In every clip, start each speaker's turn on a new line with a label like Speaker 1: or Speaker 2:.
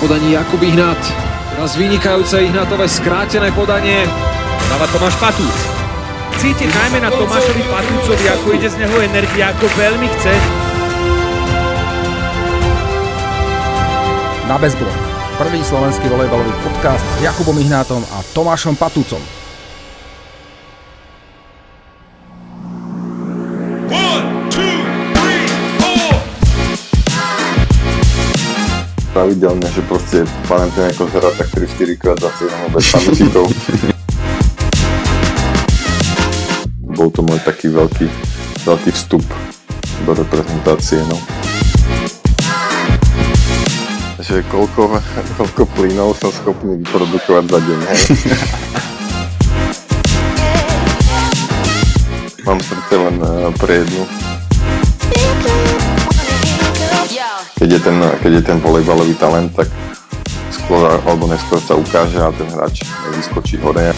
Speaker 1: podaní Jakub Ihnat. Teraz vynikajúce Ihnatové skrátené podanie.
Speaker 2: Dáva Tomáš Patúc. Cítiť najmä na Tomášovi Patúcovi, ako ide z neho energia, ako veľmi chce.
Speaker 3: Na bezblok. Prvý slovenský volejbalový podcast s Jakubom Ihnátom a Tomášom Patúcom.
Speaker 4: Pravidelne, že proste ako hrá tak 3-4 krát za sezónu bez fanúšikov. Bol to môj taký veľký, veľký vstup do reprezentácie, no. Že koľko, koľko plynov som schopný vyprodukovať za deň. Mám srdce len eh, pre jednu keď je ten, keď je ten volejbalový talent, tak skôr alebo neskôr sa ukáže a ten hráč vyskočí hore.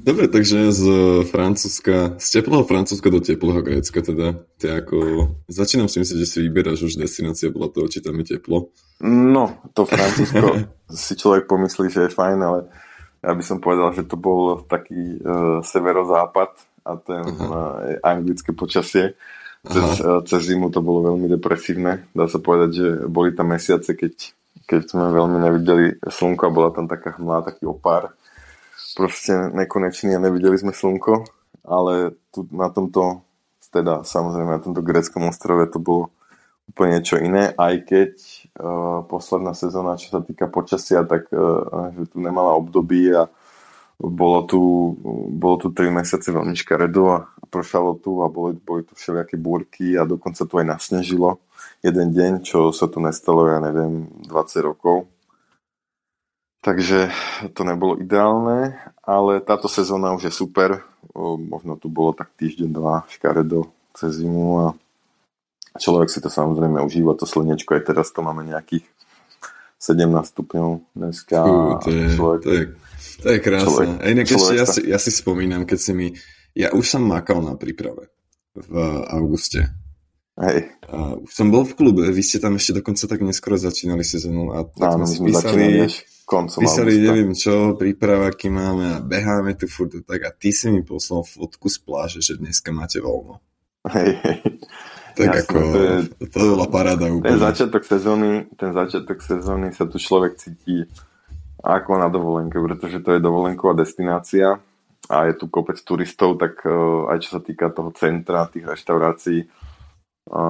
Speaker 5: Dobre, takže z Francúzska, z teplého Francúzska do teplého Grécka teda, ty ako, začínam si myslieť, že si vyberáš už destinácia bola toho, či tam je teplo.
Speaker 4: No, to Francúzsko si človek pomyslí, že je fajn, ale ja by som povedal, že to bol taký uh, severozápad, a ten uh, anglické počasie. Cez, uh, cez zimu to bolo veľmi depresívne. Dá sa povedať, že boli tam mesiace, keď, keď sme veľmi nevideli slnko a bola tam taká hmla, taký opár. Proste nekonečný a nevideli sme slnko, ale tu na tomto, teda samozrejme na tomto greckom ostrove to bolo úplne niečo iné, aj keď uh, posledná sezóna, čo sa týka počasia, tak uh, že tu nemala období a bolo tu, bolo tu 3 mesiace veľmi škaredo a pršalo tu a boli, boli tu všelijaké búrky a dokonca tu aj nasnežilo jeden deň, čo sa tu nestalo, ja neviem, 20 rokov. Takže to nebolo ideálne, ale táto sezóna už je super. Možno tu bolo tak týždeň, dva škaredo cez zimu a človek si to samozrejme užíva, to slnečko, aj teraz to máme nejakých 17 stupňov dneska.
Speaker 5: Fú, to je, človek, to je to je krásne. Človek, a inak ešte ja si, ja si spomínam, keď si mi... Ja už som makal na príprave v auguste.
Speaker 4: Hej.
Speaker 5: A už som bol v klube, vy ste tam ešte dokonca tak neskoro začínali sezónu a tak
Speaker 4: Áno, sme písali,
Speaker 5: koncom písali augusta. neviem čo, príprava, aký máme a beháme tu furt tak a ty si mi poslal fotku z pláže, že dneska máte voľno.
Speaker 4: Hej, hej.
Speaker 5: Tak Jasne, ako, to, je, to bola paráda úplne.
Speaker 4: Ten začiatok sezóny, ten začiatok sezóny sa tu človek cíti ako na dovolenke, pretože to je dovolenková destinácia a je tu kopec turistov, tak e, aj čo sa týka toho centra, tých reštaurácií, a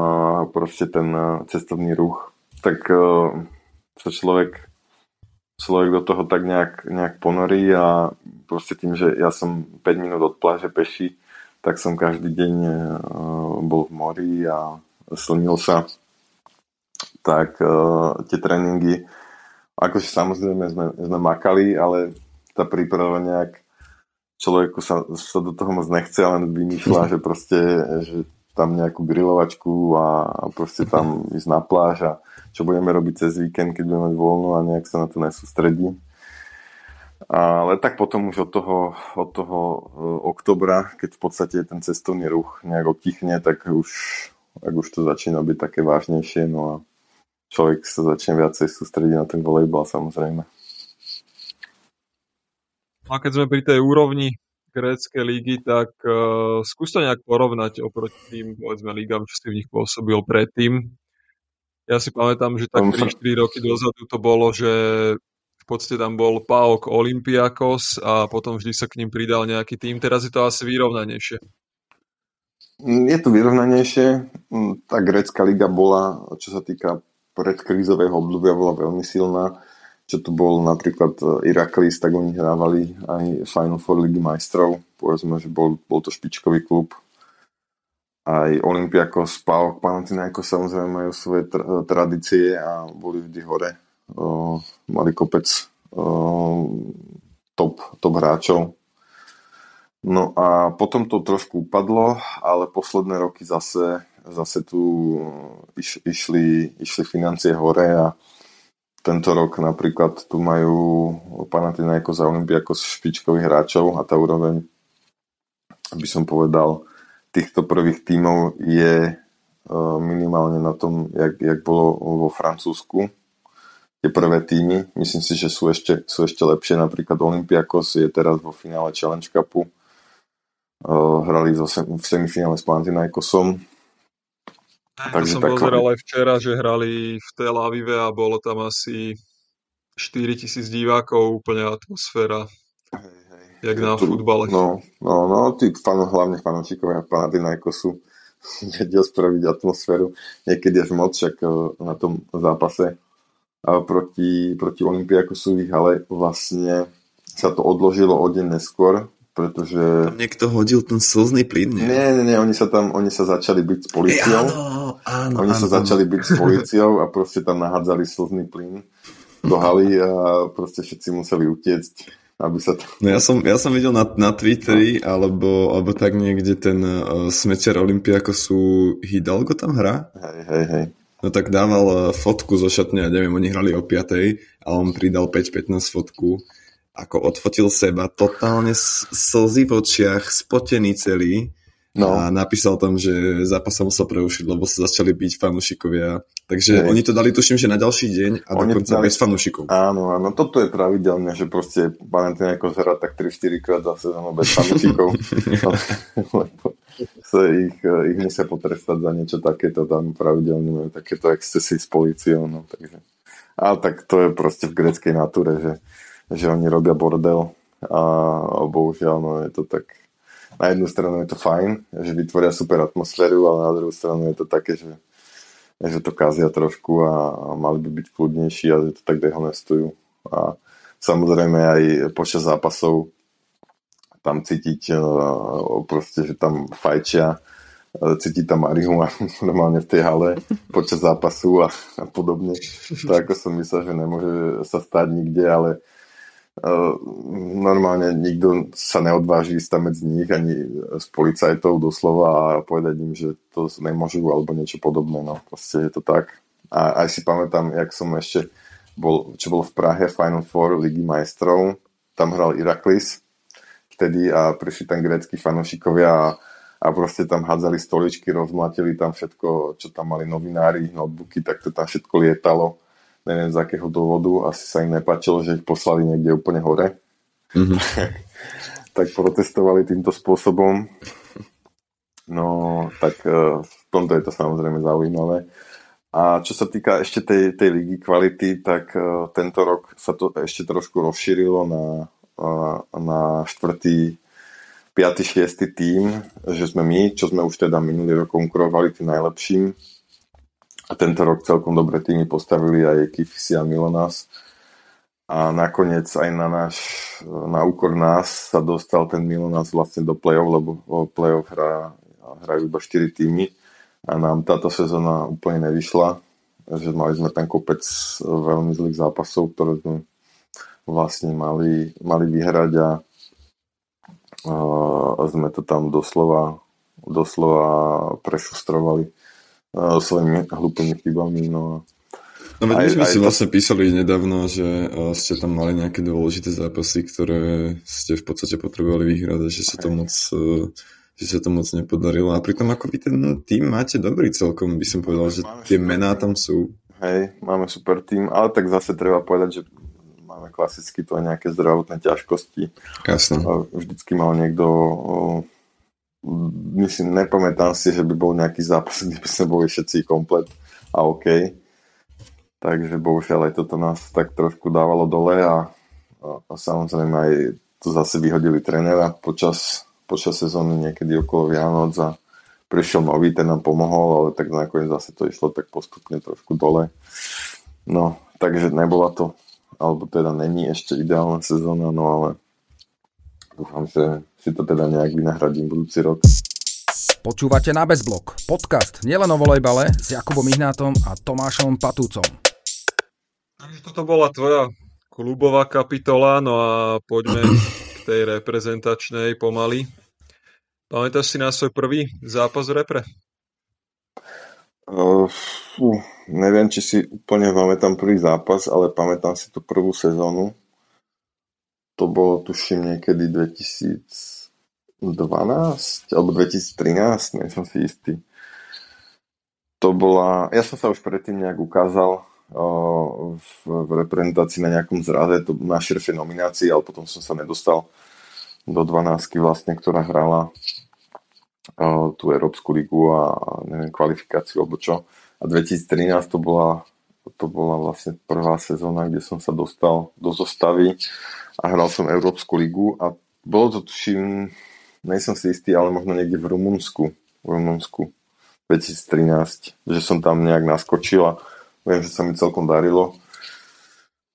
Speaker 4: proste ten e, cestovný ruch, tak e, sa človek, človek do toho tak nejak, nejak ponorí a proste tým, že ja som 5 minút od pláže peši, tak som každý deň bol v mori a slnil sa. Tak tie tréningy Akože samozrejme sme, sme makali, ale tá príprava nejak človeku sa, sa do toho moc nechce, len vymýšľa, že proste, že tam nejakú grilovačku a proste tam ísť na pláž a čo budeme robiť cez víkend, keď budeme mať voľno a nejak sa na to nesústredí. Ale tak potom už od toho, od toho e, oktobra, keď v podstate ten cestovný ruch nejak odtichne, tak už, ak už to začína byť také vážnejšie, no a človek sa začne viacej sústrediť na ten volejbal samozrejme.
Speaker 6: A keď sme pri tej úrovni gréckej lígy, tak uh, skús to nejak porovnať oproti tým, povedzme, lígam, čo si v nich pôsobil predtým. Ja si pamätám, že tak 3-4 roky dozadu to bolo, že v podstate tam bol PAOK Olympiakos a potom vždy sa k ním pridal nejaký tým. Teraz je to asi vyrovnanejšie.
Speaker 4: Je to vyrovnanejšie. Tá grécka liga bola, čo sa týka predkrízového obdobia bola veľmi silná. Čo tu bol napríklad e, Iraklis, tak oni hrávali aj Final Four Ligy majstrov. Povedzme, že bol, bol to špičkový klub. Aj Olympiakos, PAOK, Panathinaikos samozrejme majú svoje tra- e, tradície a boli vždy hore. O, mali kopec o, top, top hráčov. No a potom to trošku upadlo, ale posledné roky zase zase tu iš, išli, išli financie hore a tento rok napríklad tu majú Panathinaikos a Olympiakos špičkových hráčov a tá úroveň, by som povedal, týchto prvých tímov je minimálne na tom, jak, jak bolo vo Francúzsku tie prvé týmy. Myslím si, že sú ešte, sú ešte lepšie. Napríklad Olympiakos je teraz vo finále Challenge Cupu. Hrali v semifinále s Panathinaikosom.
Speaker 6: Takže som tak... pozeral aj včera, že hrali v Tel Avive a bolo tam asi 4000 divákov, úplne atmosféra. Hej, hej. Jak na tu, futbale.
Speaker 4: No, no, no, tí fan, hlavne fanúšikovia Panathinaikosu vedia spraviť atmosféru. Niekedy až moc, však eh, na tom zápase proti, proti Olympiakosu ale vlastne sa to odložilo o deň neskôr, pretože...
Speaker 5: Tam niekto hodil ten slzný plyn, nie?
Speaker 4: Nie, nie, nie, oni sa tam, oni sa začali byť s policiou.
Speaker 5: Ej, áno, áno,
Speaker 4: oni
Speaker 5: áno,
Speaker 4: sa áno. začali byť s policiou a proste tam nahádzali slzný plyn do haly a proste všetci museli utiecť aby sa to...
Speaker 5: No ja som, ja som videl na, na Twitteri, no. alebo, alebo tak niekde ten uh, smetiar ako sú Hidalgo tam hrá.
Speaker 4: Hej, hej, hej.
Speaker 5: No tak dával uh, fotku zo šatne, ja neviem, oni hrali o 5. a on pridal 5-15 fotku, ako odfotil seba, totálne slzy v očiach, spotený celý No. A napísal tam, že zápas sa musel preušiť, lebo sa začali byť fanúšikovia. Takže Hej. oni to dali, tuším, že na ďalší deň a oni dokonca dali... bez fanúšikov.
Speaker 4: Áno, áno, toto je pravidelne, že proste Valentín ako zhrá tak 3-4 krát za sezónu bez fanúšikov. lebo sa ich, ich musia potrestať za niečo takéto, tam pravidelne takéto excesy s policiou. No, takže. A tak to je proste v greckej natúre, že, že oni robia bordel a bohužiaľ no, je to tak na jednu stranu je to fajn, že vytvoria super atmosféru, ale na druhú stranu je to také, že, že to kazia trošku a, mali by byť kľudnejší a že to tak dehonestujú. A samozrejme aj počas zápasov tam cítiť uh, proste, že tam fajčia, uh, cítiť tam marihuana normálne v tej hale počas zápasu a, a podobne. To ako som myslel, že nemôže sa stať nikde, ale normálne nikto sa neodváži ísť tam medzi nich ani s policajtov doslova a povedať im, že to nemôžu alebo niečo podobné. No, proste je to tak. A aj si pamätám, jak som ešte bol, čo bol v Prahe Final Four Ligy majstrov, tam hral Iraklis vtedy a prišli tam grécky fanúšikovia a, a proste tam hádzali stoličky, rozmlatili tam všetko, čo tam mali novinári, notebooky, tak to tam všetko lietalo neviem z akého dôvodu, asi sa im nepáčilo, že ich poslali niekde úplne hore. Mm-hmm. tak protestovali týmto spôsobom. No, tak e, v tomto je to samozrejme zaujímavé. A čo sa týka ešte tej, tej ligy kvality, tak uh, tento rok sa to ešte trošku rozšírilo na, uh, na štvrtý, piatý, šiestý tým, že sme my, čo sme už teda minulý rok konkurovali tým najlepším, a tento rok celkom dobre týmy postavili aj Kifisi a Milonas. A nakoniec aj na, náš, na úkor nás sa dostal ten Milonas vlastne do play-off, lebo play-off hrá, hrajú iba 4 týmy a nám táto sezóna úplne nevyšla. Že mali sme tam kopec veľmi zlých zápasov, ktoré sme vlastne mali, mali vyhrať a, a sme to tam doslova, doslova prešustrovali svojimi hlúpými chybami. No
Speaker 5: No veď my sme si to... vlastne písali nedávno, že uh, ste tam mali nejaké dôležité zápasy, ktoré ste v podstate potrebovali vyhrať a že sa to moc uh, že sa to moc nepodarilo. A pritom ako vy ten tým máte dobrý celkom, by som povedal, že máme tie mená tam sú.
Speaker 4: Hej, máme super tým, ale tak zase treba povedať, že máme klasicky to nejaké zdravotné ťažkosti.
Speaker 5: Jasne.
Speaker 4: Vždycky mal niekto myslím, nepamätám si, že by bol nejaký zápas, kde by sme boli všetci komplet a OK. Takže bohužiaľ aj toto nás tak trošku dávalo dole a, a, a samozrejme aj to zase vyhodili trénera počas, počas sezóny niekedy okolo Vianoc a prišiel nový, ten nám pomohol, ale tak nakoniec zase to išlo tak postupne trošku dole. No, takže nebola to, alebo teda není ešte ideálna sezóna, no ale dúfam, že si to teda nejak vynahradím budúci rok.
Speaker 3: Počúvate na Bezblok, podcast nielen o volejbale s Jakubom Ihnátom a Tomášom Patúcom.
Speaker 6: Takže toto bola tvoja klubová kapitola, no a poďme k tej reprezentačnej pomaly. Pamätáš si na svoj prvý zápas v repre?
Speaker 4: Uh, uh, neviem, či si úplne pamätám prvý zápas, ale pamätám si tú prvú sezónu to bolo tuším niekedy 2012 alebo 2013, nie som si istý. to bola, ja som sa už predtým nejak ukázal v, v reprezentácii na nejakom zraze, to na širšej nominácii, ale potom som sa nedostal do 12 vlastne, ktorá hrala tú Európsku ligu a neviem, kvalifikáciu alebo čo. A 2013 to bola, to bola vlastne prvá sezóna, kde som sa dostal do zostavy a hral som Európsku ligu a bolo to tuším, nejsem si istý, ale možno niekde v Rumunsku, v Rumunsku 2013, že som tam nejak naskočil a viem, že sa mi celkom darilo.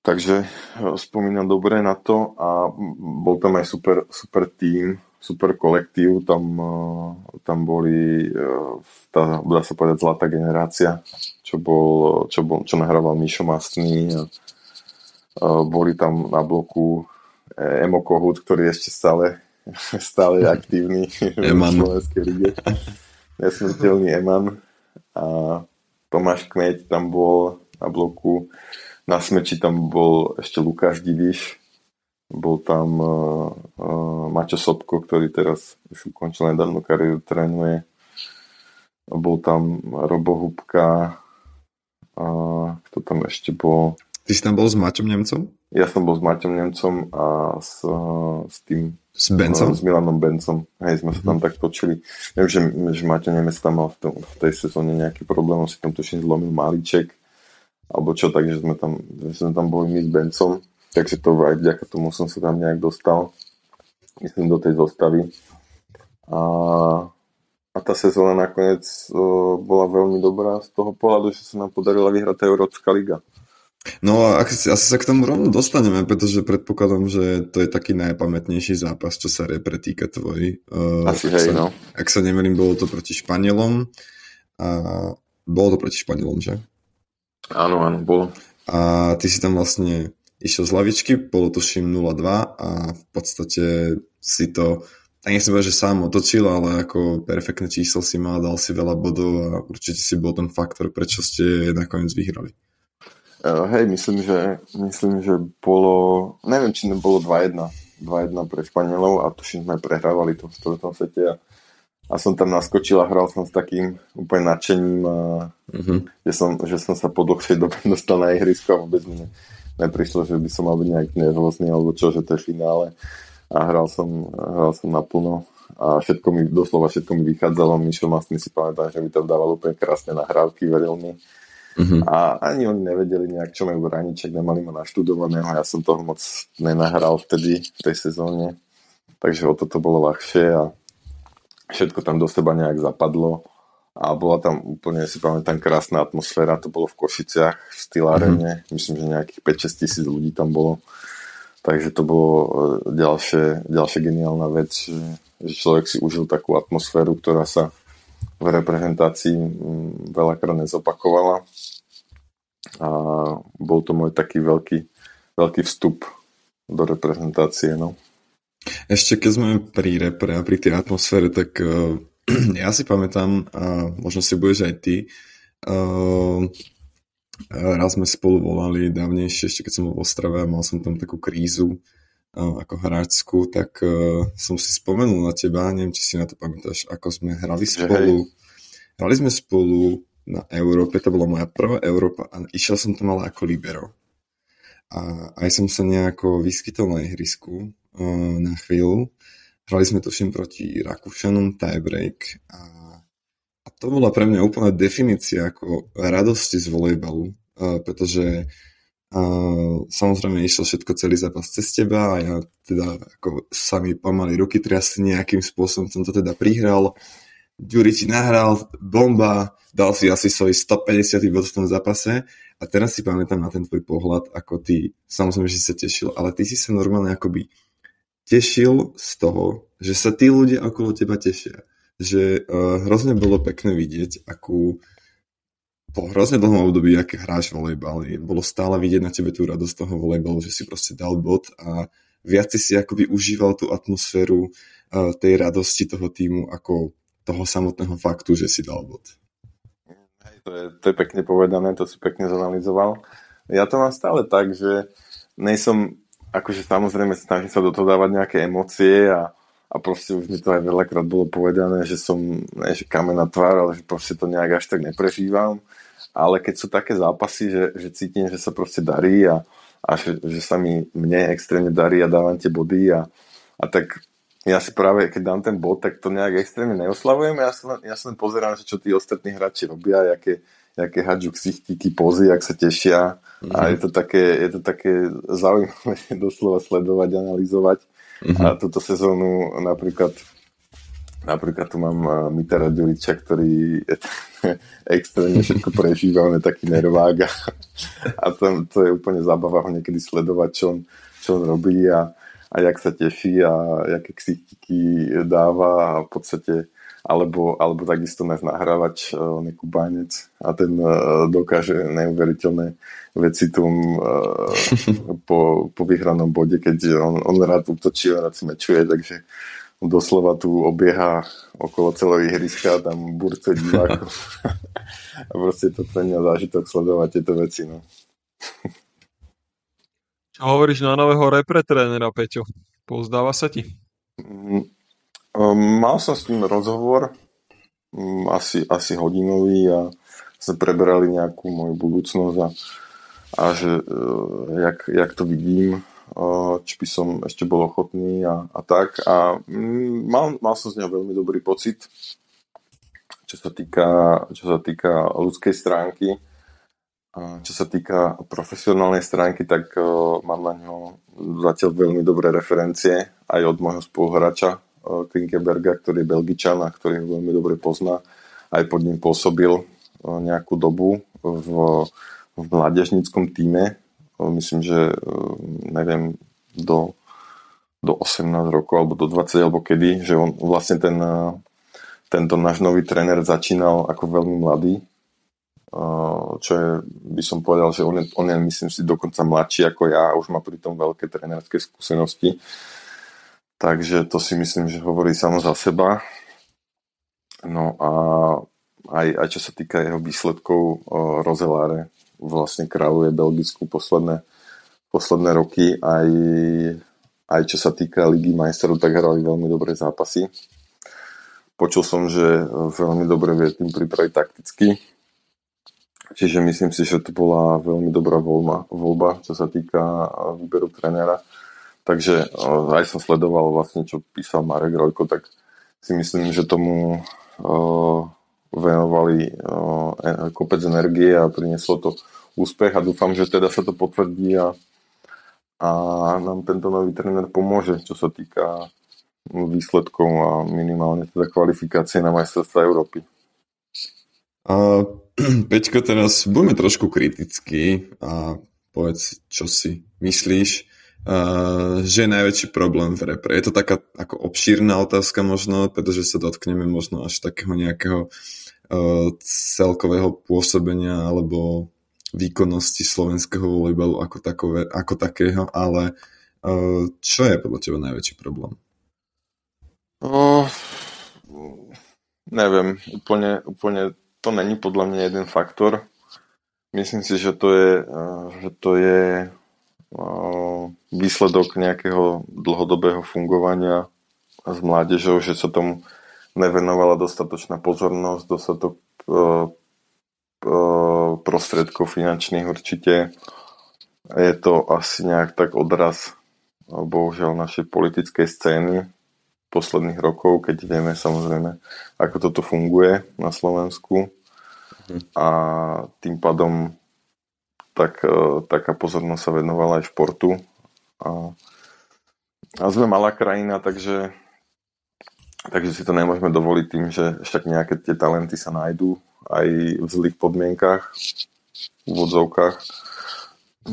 Speaker 4: Takže eh, spomínam dobre na to a bol tam aj super, super tým, super kolektív, tam, eh, tam boli eh, tá, dá sa povedať, zlatá generácia, čo, bol, čo, bol, čo nahrával Mišo Mastný a, a boli tam na bloku Emo Kohut, ktorý ešte stále, stále je aktívny
Speaker 5: Eman.
Speaker 4: v Slovenskej lige. Nesmrteľný Eman a Tomáš Kmeď tam bol na bloku. Na smeči tam bol ešte Lukáš Diviš, bol tam uh, uh, Mačo Sobko, ktorý teraz už ukončil nedávno kariéru, trénuje. Bol tam Robo Hubka, uh, kto tam ešte bol?
Speaker 5: Ty si tam bol s Maťom Nemcom?
Speaker 4: Ja som bol s Maťom Nemcom a s, s tým
Speaker 5: S Bencom?
Speaker 4: s Milanom Bencom. Hej, sme sa tam tak točili. Viem, že, že Maťo Nemec tam mal v, tom, v tej sezóne nejaký problém, on si tam tuším zlomil malíček alebo čo, takže sme tam, sme tam boli my s Bencom, takže to aj vďaka tomu som sa tam nejak dostal, myslím, do tej zostavy. A, a tá sezóna nakoniec uh, bola veľmi dobrá z toho pohľadu, že sa nám podarila vyhrať tá Európska liga.
Speaker 5: No a asi, asi sa k tomu rovno dostaneme, pretože predpokladám, že to je taký najpamätnejší zápas, čo sa repre týka tvoj. Uh,
Speaker 4: Asi hej, no.
Speaker 5: Ak sa nemýlim, bolo to proti Španielom. A bolo to proti Španielom, že?
Speaker 4: Áno, áno, bolo.
Speaker 5: A ty si tam vlastne išiel z lavičky, bolo to šim 0-2 a v podstate si to, tak nechcem povedať, že sám otočil, ale ako perfektné číslo si mal, dal si veľa bodov a určite si bol ten faktor, prečo ste nakoniec vyhrali.
Speaker 4: Uh, hej, myslím, že, myslím, že bolo, neviem, či nebolo 2-1, 2-1 pre Španielov a tuším sme prehrávali to v štvrtom sete a, a som tam naskočil a hral som s takým úplne nadšením a
Speaker 5: Uh-huh.
Speaker 4: že som, že som sa po dlhšej dobe dostal na ihrisko a vôbec mi ne, neprišlo, že by som mal byť nejak nervózny alebo čo, že to je finále. A hral som, hral som naplno a všetko mi, doslova všetko mi vychádzalo, Mišo Mastný si pamätám, že mi tam dával úplne krásne nahrávky, veril mi
Speaker 5: Uh-huh.
Speaker 4: a ani oni nevedeli nejak, čo majú brániček, nemali ma naštudovaného, ja som toho moc nenahral vtedy v tej sezóne, takže o toto bolo ľahšie a všetko tam do seba nejak zapadlo a bola tam úplne, si pamätám, krásna atmosféra, to bolo v Košiciach, v Stylárene, mm-hmm. myslím, že nejakých 5-6 tisíc ľudí tam bolo, takže to bolo e, ďalšie, ďalšia geniálna vec, že, že človek si užil takú atmosféru, ktorá sa v reprezentácii mm, veľakrát nezopakovala a bol to môj taký veľký, veľký vstup do reprezentácie, no.
Speaker 5: Ešte keď sme pri repre a pri tej atmosfére, tak uh, ja si pamätám, a možno si budeš aj ty, uh, raz sme spolu volali dávnejšie, ešte keď som bol v Ostrave a mal som tam takú krízu ako hráčskú, tak uh, som si spomenul na teba, neviem, či si na to pamätáš, ako sme hrali spolu. Hrali sme spolu na Európe, to bola moja prvá Európa a išiel som tam ale ako libero. A aj som sa nejako vyskytol na ihrisku uh, na chvíľu. Hrali sme tuším proti Rakúšanom tiebreak a, a to bola pre mňa úplná definícia ako radosti z volejbalu, uh, pretože uh, samozrejme išlo všetko celý zápas cez teba a ja teda ako sa mi pomaly ruky triasli nejakým spôsobom som to teda prihral. Ďuri ti nahral, bomba, dal si asi svoj 150 bod v tom zápase a teraz si pamätám na ten tvoj pohľad, ako ty, samozrejme, že si sa tešil, ale ty si sa normálne akoby tešil z toho, že sa tí ľudia okolo teba tešia. Že uh, hrozne bolo pekné vidieť, akú po hrozne dlhom období, aké hráš volejbal, bolo stále vidieť na tebe tú radosť toho volejbalu, že si proste dal bod a viac si akoby užíval tú atmosféru uh, tej radosti toho týmu ako toho samotného faktu, že si dal bod.
Speaker 4: To, je, to je pekne povedané, to si pekne zanalizoval. Ja to mám stále tak, že nejsom, akože samozrejme snažím sa do toho dávať nejaké emócie a, a proste už mi to aj veľakrát bolo povedané, že som ne, že kamená tvár, ale že proste to nejak až tak neprežívam. Ale keď sú také zápasy, že, že cítim, že sa proste darí a, a že, že sa mi mne extrémne darí a dávam tie body a, a tak ja si práve, keď dám ten bod, tak to nejak extrémne neoslavujem. Ja sa, ja sa len pozerám, že čo tí ostatní hráči robia, aké, aké hadžu ksichtíky, pozy, ak sa tešia. Mm-hmm. A je to také, je to také zaujímavé doslova sledovať, analyzovať. Mm-hmm. A túto sezónu napríklad napríklad tu mám uh, Mitara Ďuriča, ktorý extrémne všetko prežíva, on je taký nervák a, a to, to je úplne zábava ho niekedy sledovať, čo on, čo on robí a, a jak sa teší a jaké ksichtiky dáva a v podstate alebo, alebo takisto náš nahrávač, e, on je kubánec a ten e, dokáže neuveriteľné veci e, po, po vyhranom bode, keď on, on rád útočí, on rád si mečuje, takže doslova tu obieha okolo celého ihriska, tam burce divákov. a proste to pre mňa zážitok sledovať tieto veci. No.
Speaker 6: Čo hovoríš na nového repre trénera, Peťo? Pozdáva sa ti?
Speaker 4: Um, mal som s ním rozhovor, um, asi, asi hodinový a sme preberali nejakú moju budúcnosť a, a že uh, jak, jak to vidím, či by som ešte bol ochotný a, a tak. A um, mal, mal som z neho veľmi dobrý pocit, čo sa týka, čo sa týka ľudskej stránky čo sa týka profesionálnej stránky, tak uh, mám na ňo zatiaľ veľmi dobré referencie aj od môjho spoluhráča uh, Klinkeberga, ktorý je Belgičan a ktorý ho veľmi dobre pozná. Aj pod ním pôsobil uh, nejakú dobu v, v mládežníckom týme. Myslím, že uh, neviem, do, do 18 rokov alebo do 20 alebo kedy, že on vlastne ten, uh, tento náš nový tréner začínal ako veľmi mladý čo je, by som povedal, že on je, on je, myslím si, dokonca mladší ako ja a už má pri tom veľké trénerské skúsenosti. Takže to si myslím, že hovorí samo za seba. No a aj, aj čo sa týka jeho výsledkov, Rozeláre vlastne kráľuje Belgicku posledné, posledné roky. Aj, aj čo sa týka Ligy majstrov, tak hrali veľmi dobré zápasy. Počul som, že veľmi dobre vie tým pripraviť takticky Čiže myslím si, že to bola veľmi dobrá voľba, voľba čo sa týka výberu trénera. Takže aj som sledoval vlastne, čo písal Marek Rojko, tak si myslím, že tomu uh, venovali uh, kopec energie a prinieslo to úspech a dúfam, že teda sa to potvrdí a, a nám tento nový tréner pomôže, čo sa týka výsledkov a minimálne teda kvalifikácie na majstrovstvá Európy.
Speaker 5: A Peťko, teraz buďme trošku kritickí a povedz, čo si myslíš, že je najväčší problém v repre. Je to taká ako obšírna otázka možno, pretože sa dotkneme možno až takého nejakého uh, celkového pôsobenia alebo výkonnosti slovenského volejbalu ako, takové, ako takého, ale uh, čo je podľa teba najväčší problém?
Speaker 4: Oh, neviem, úplne, úplne to není podľa mňa jeden faktor. Myslím si, že to je, eh, že to je eh, výsledok nejakého dlhodobého fungovania s mládežou, že sa tomu nevenovala dostatočná pozornosť, dostatok eh, prostriedkov finančných určite. Je to asi nejak tak odraz bohužiaľ našej politickej scény posledných rokov, keď vieme samozrejme, ako toto funguje na Slovensku a tým pádom tak, e, taká pozornosť sa venovala aj športu. A, a sme malá krajina, takže, takže si to nemôžeme dovoliť tým, že však nejaké tie talenty sa nájdú aj v zlých podmienkach, v úvodzovkách.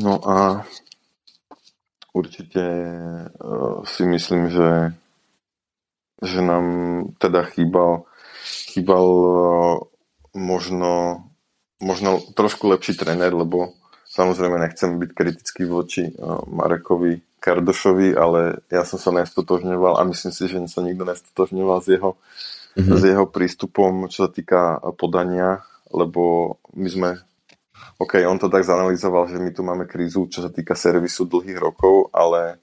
Speaker 4: No a určite uh, si myslím, že, že nám teda chýbal, chýbal uh, možno, možno trošku lepší tréner, lebo samozrejme nechcem byť kritický voči uh, Marekovi Kardošovi, ale ja som sa nestotožňoval a myslím si, že sa nikto nestotožňoval s jeho, mm-hmm. s jeho prístupom, čo sa týka podania, lebo my sme OK, on to tak zanalizoval, že my tu máme krízu, čo sa týka servisu dlhých rokov, ale,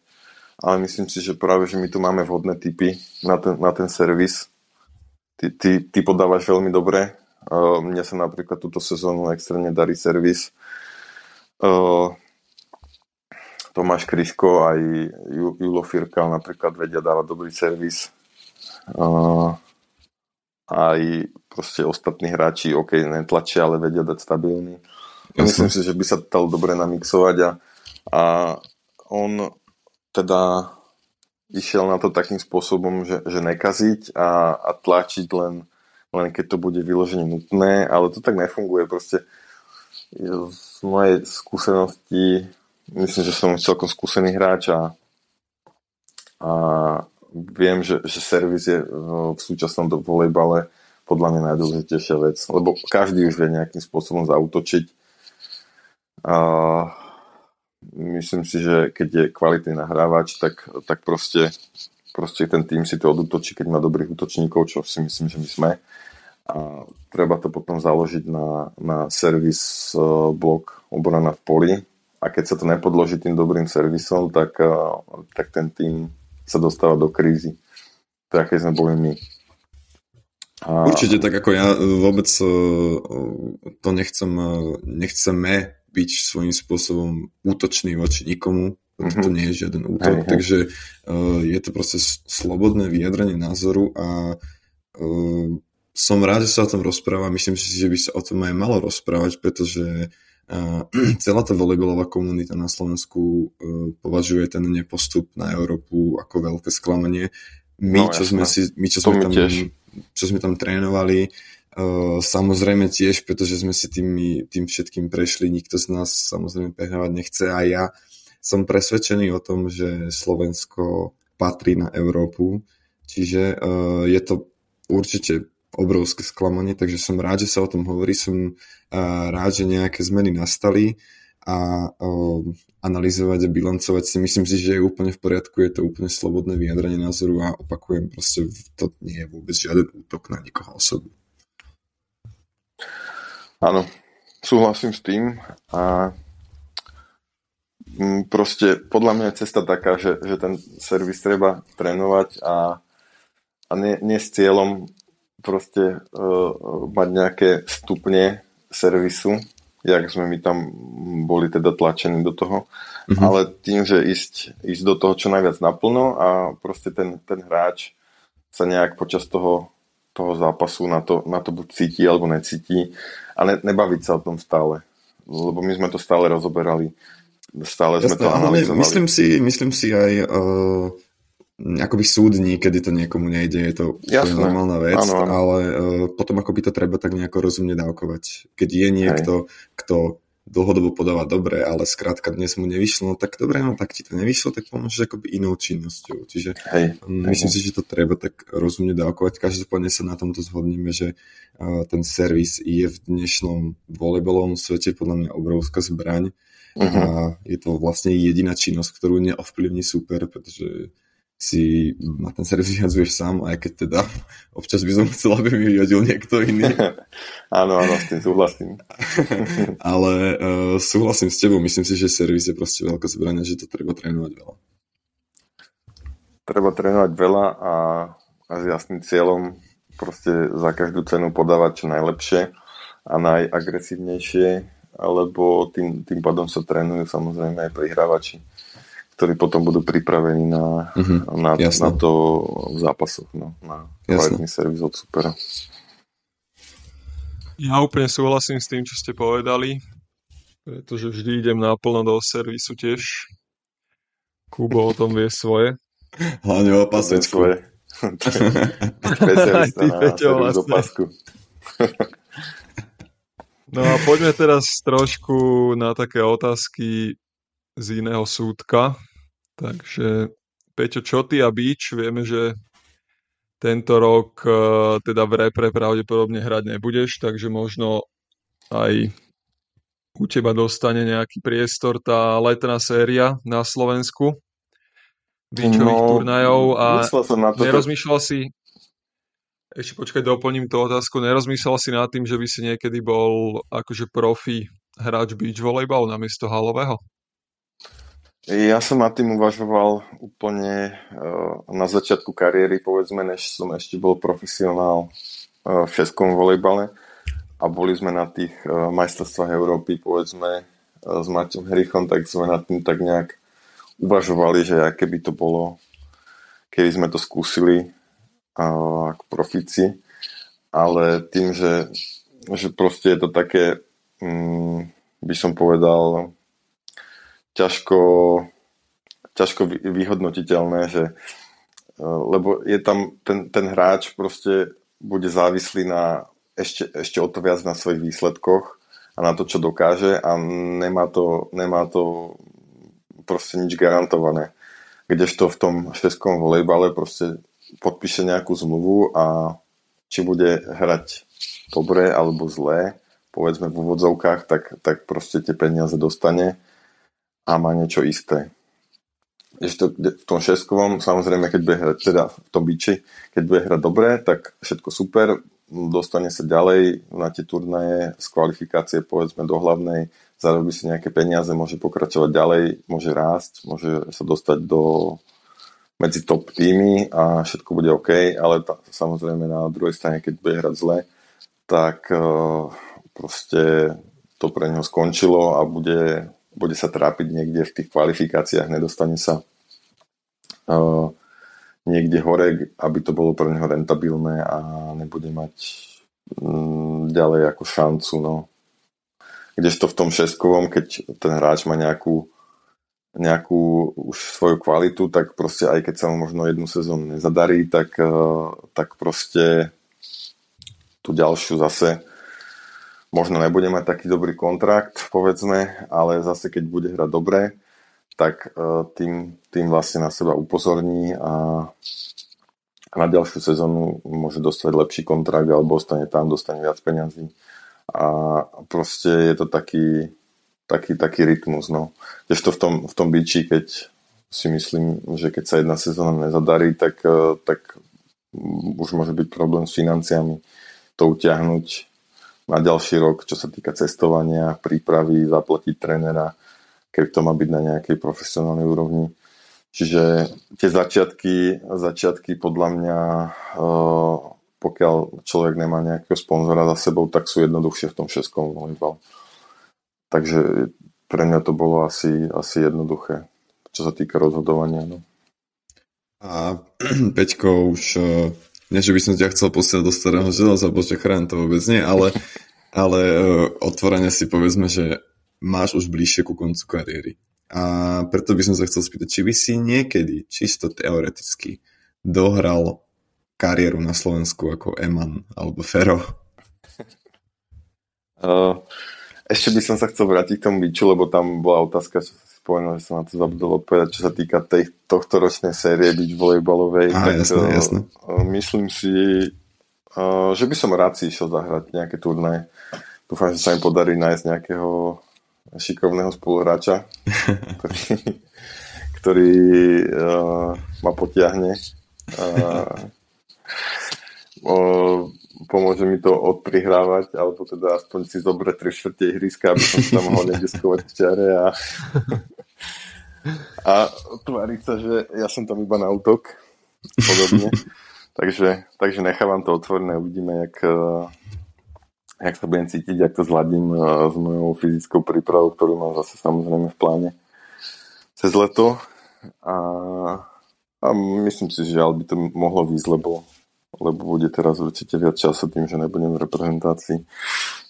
Speaker 4: ale myslím si, že práve, že my tu máme vhodné typy na ten, na ten servis. Ty, ty, ty podávaš veľmi dobre. Uh, mne sa napríklad túto sezónu extrémne darí servis. Tomáš Kryško aj Julo Firkal napríklad vedia dávať dobrý servis. Aj proste ostatní hráči, OK, netlačia, ale vedia dať stabilný. Jasne. Myslím si, že by sa to dalo dobre namixovať a, a on teda išiel na to takým spôsobom, že, že nekaziť a, a tlačiť len, len keď to bude vyloženie nutné, ale to tak nefunguje. Proste z mojej skúsenosti myslím, že som celkom skúsený hráč a, a viem, že, že servis je v súčasnom volejbale podľa mňa najdôležitejšia vec, lebo každý už vie nejakým spôsobom zautočiť. A myslím si, že keď je kvalitný nahrávač, tak, tak proste, proste ten tým si to odutočí, keď má dobrých útočníkov, čo si myslím, že my sme. A treba to potom založiť na, na servis e, blok obrana v poli. A keď sa to nepodloží tým dobrým servisom, tak, e, tak ten tým sa dostáva do krízy. Tak, keď sme boli my.
Speaker 5: A... Určite tak ako ja vôbec e, to nechcem, nechceme byť svojím spôsobom útočný voči nikomu, mm-hmm. to nie je žiaden útok, hej, takže uh, je to proste slobodné vyjadrenie názoru a som rád, že sa o tom rozpráva, myslím si, že by sa o tom aj malo rozprávať, pretože uh, celá tá volejbalová komunita na Slovensku uh, považuje ten nepostup na Európu ako veľké sklamanie. My, no, čo, sme si, my čo, sme tam, čo sme tam trénovali, Uh, samozrejme tiež, pretože sme si tým, tým všetkým prešli, nikto z nás samozrejme prehrávať nechce. A ja som presvedčený o tom, že Slovensko patrí na Európu, čiže uh, je to určite obrovské sklamanie, takže som rád, že sa o tom hovorí, som rád, že nejaké zmeny nastali a uh, analyzovať a bilancovať si myslím si, že je úplne v poriadku, je to úplne slobodné vyjadrenie názoru a opakujem, proste to nie je vôbec žiaden útok na nikoho osobu.
Speaker 4: Áno, súhlasím s tým a mm, proste podľa mňa je cesta taká, že, že ten servis treba trénovať a, a nie, nie s cieľom proste uh, mať nejaké stupne servisu, jak sme my tam boli teda tlačení do toho, mm-hmm. ale tým, že ísť, ísť do toho čo najviac naplno a proste ten, ten hráč sa nejak počas toho toho zápasu na to, na to buď cíti alebo necíti a ne, nebaviť sa o tom stále. Lebo my sme to stále rozoberali, stále Jasné, sme to analyzovali.
Speaker 5: Myslím si, myslím si aj uh, akoby súdni, kedy to niekomu nejde, je to Jasné. normálna vec, ano, ano. ale uh, potom akoby to treba tak nejako rozumne dávkovať. Keď je niekto, Hej. kto dlhodobo podáva dobre, ale skrátka dnes mu nevyšlo, no tak dobre, no tak ti to nevyšlo, tak pomôžeš akoby inou činnosťou. Čiže hej, myslím hej. si, že to treba tak rozumne dávkovať. Každopádne sa na tomto zhodníme, že uh, ten servis je v dnešnom volejbalovom svete podľa mňa obrovská zbraň uh-huh. a je to vlastne jediná činnosť, ktorú neovplyvní super, pretože si na ten servis vyhadzuješ sám, aj keď teda občas by som chcel, aby mi vyhodil niekto iný.
Speaker 4: áno, áno, s tým súhlasím.
Speaker 5: Ale uh, súhlasím s tebou, myslím si, že servis je proste veľká zbrania, že to treba trénovať veľa.
Speaker 4: Treba trénovať veľa a, a s jasným cieľom proste za každú cenu podávať čo najlepšie a najagresívnejšie, alebo tým, tým pádom sa trénujú samozrejme aj prihrávači ktorí potom budú pripravení na, uh-huh, na, na to v zápasoch, no, na kvalitný servis od supera.
Speaker 6: Ja úplne súhlasím s tým, čo ste povedali, pretože vždy idem naplno do servisu tiež. Kubo o tom vie svoje.
Speaker 5: Hlavne o pasečku.
Speaker 4: Špecialista na servis vlastne. pasku.
Speaker 6: No a poďme teraz trošku na také otázky z iného súdka. Takže Peťo, čo ty a Beach? Vieme, že tento rok uh, teda v repre pravdepodobne hrať nebudeš, takže možno aj u teba dostane nejaký priestor tá letná séria na Slovensku beachových no, turnajov a nerozmýšľal si ešte počkaj, doplním tú otázku. Nerozmýšľal si nad tým, že by si niekedy bol akože profi hráč beach volejbal namiesto halového?
Speaker 4: Ja som nad tým uvažoval úplne uh, na začiatku kariéry, povedzme, než som ešte bol profesionál uh, v českom volejbale. A boli sme na tých uh, majstrovstvách Európy, povedzme, s Maťom Herichom, tak sme nad tým tak nejak uvažovali, že aké by to bolo, keby sme to skúsili ako profici, ale tým, že, že proste je to také, um, by som povedal, ťažko, ťažko vyhodnotiteľné, že, e, lebo je tam ten, ten hráč proste bude závislý na ešte, ešte o to viac na svojich výsledkoch a na to, čo dokáže a nemá to, nemá to proste nič garantované. Kdežto v tom švedskom volejbale proste podpíše nejakú zmluvu a či bude hrať dobre alebo zlé, povedzme v úvodzovkách, tak, tak proste tie peniaze dostane a má niečo isté. Ešte v tom šeskovom, samozrejme, keď bude hrať, teda v tom biči, keď bude hrať dobre, tak všetko super, dostane sa ďalej na tie turnaje z kvalifikácie, povedzme, do hlavnej, zarobí si nejaké peniaze, môže pokračovať ďalej, môže rásť, môže sa dostať do medzi top týmy a všetko bude OK, ale tá, samozrejme na druhej strane, keď bude hrať zle, tak uh, proste to pre neho skončilo a bude bude sa trápiť niekde v tých kvalifikáciách, nedostane sa uh, niekde hore, aby to bolo pre neho rentabilné a nebude mať um, ďalej ako šancu. No. Kdežto v tom šestkovom, keď ten hráč má nejakú nejakú už svoju kvalitu, tak proste aj keď sa mu možno jednu sezónu nezadarí, tak, uh, tak proste tú ďalšiu zase možno nebude mať taký dobrý kontrakt, povedzme, ale zase keď bude hrať dobre, tak e, tým, tým vlastne na seba upozorní a na ďalšiu sezónu môže dostať lepší kontrakt alebo ostane tam, dostane viac peňazí. A proste je to taký, taký, taký rytmus. No. Ešte v tom, v tom biči, keď si myslím, že keď sa jedna sezóna nezadarí, tak, e, tak už môže byť problém s financiami to utiahnuť na ďalší rok, čo sa týka cestovania, prípravy, zaplatiť trénera, keď to má byť na nejakej profesionálnej úrovni. Čiže tie začiatky, začiatky podľa mňa, eh, pokiaľ človek nemá nejakého sponzora za sebou, tak sú jednoduchšie v tom šeskom volejbal. Takže pre mňa to bolo asi, asi jednoduché, čo sa týka rozhodovania. No.
Speaker 5: A Peťko už eh, nie, že by som ťa chcel posielať do starého železa, bože chrán, to vôbec nie, ale, ale uh, otvorene si povedzme, že máš už bližšie ku koncu kariéry. A preto by som sa chcel spýtať, či by si niekedy, čisto teoreticky, dohral kariéru na Slovensku ako Eman alebo Fero?
Speaker 4: Uh, ešte by som sa chcel vrátiť k tomu biču, lebo tam bola otázka, čo spomenul, že som na to zabudol odpovedať, čo sa týka tej, tohto ročnej série byť volejbalovej.
Speaker 5: Á, tak, jasné, uh, jasné.
Speaker 4: Uh, myslím si, uh, že by som rád si išiel zahrať nejaké turnaje. Dúfam, že sa im podarí nájsť nejakého šikovného spoluhráča, ktorý, ktorý uh, ma potiahne. Uh, uh, pomôže mi to odprihrávať, alebo teda aspoň si zobrať tri štvrte ihriska, aby som tam mohol niekde skovať v čare a, a tváriť sa, že ja som tam iba na útok. Podobne. takže, takže nechávam to otvorené, uvidíme, jak, eh, jak sa budem cítiť, jak to zladím eh, s mojou fyzickou prípravou, ktorú mám zase samozrejme v pláne cez leto. A, a myslím si, že by to mohlo výsť, lebo lebo bude teraz určite viac času tým, že nebudem v reprezentácii.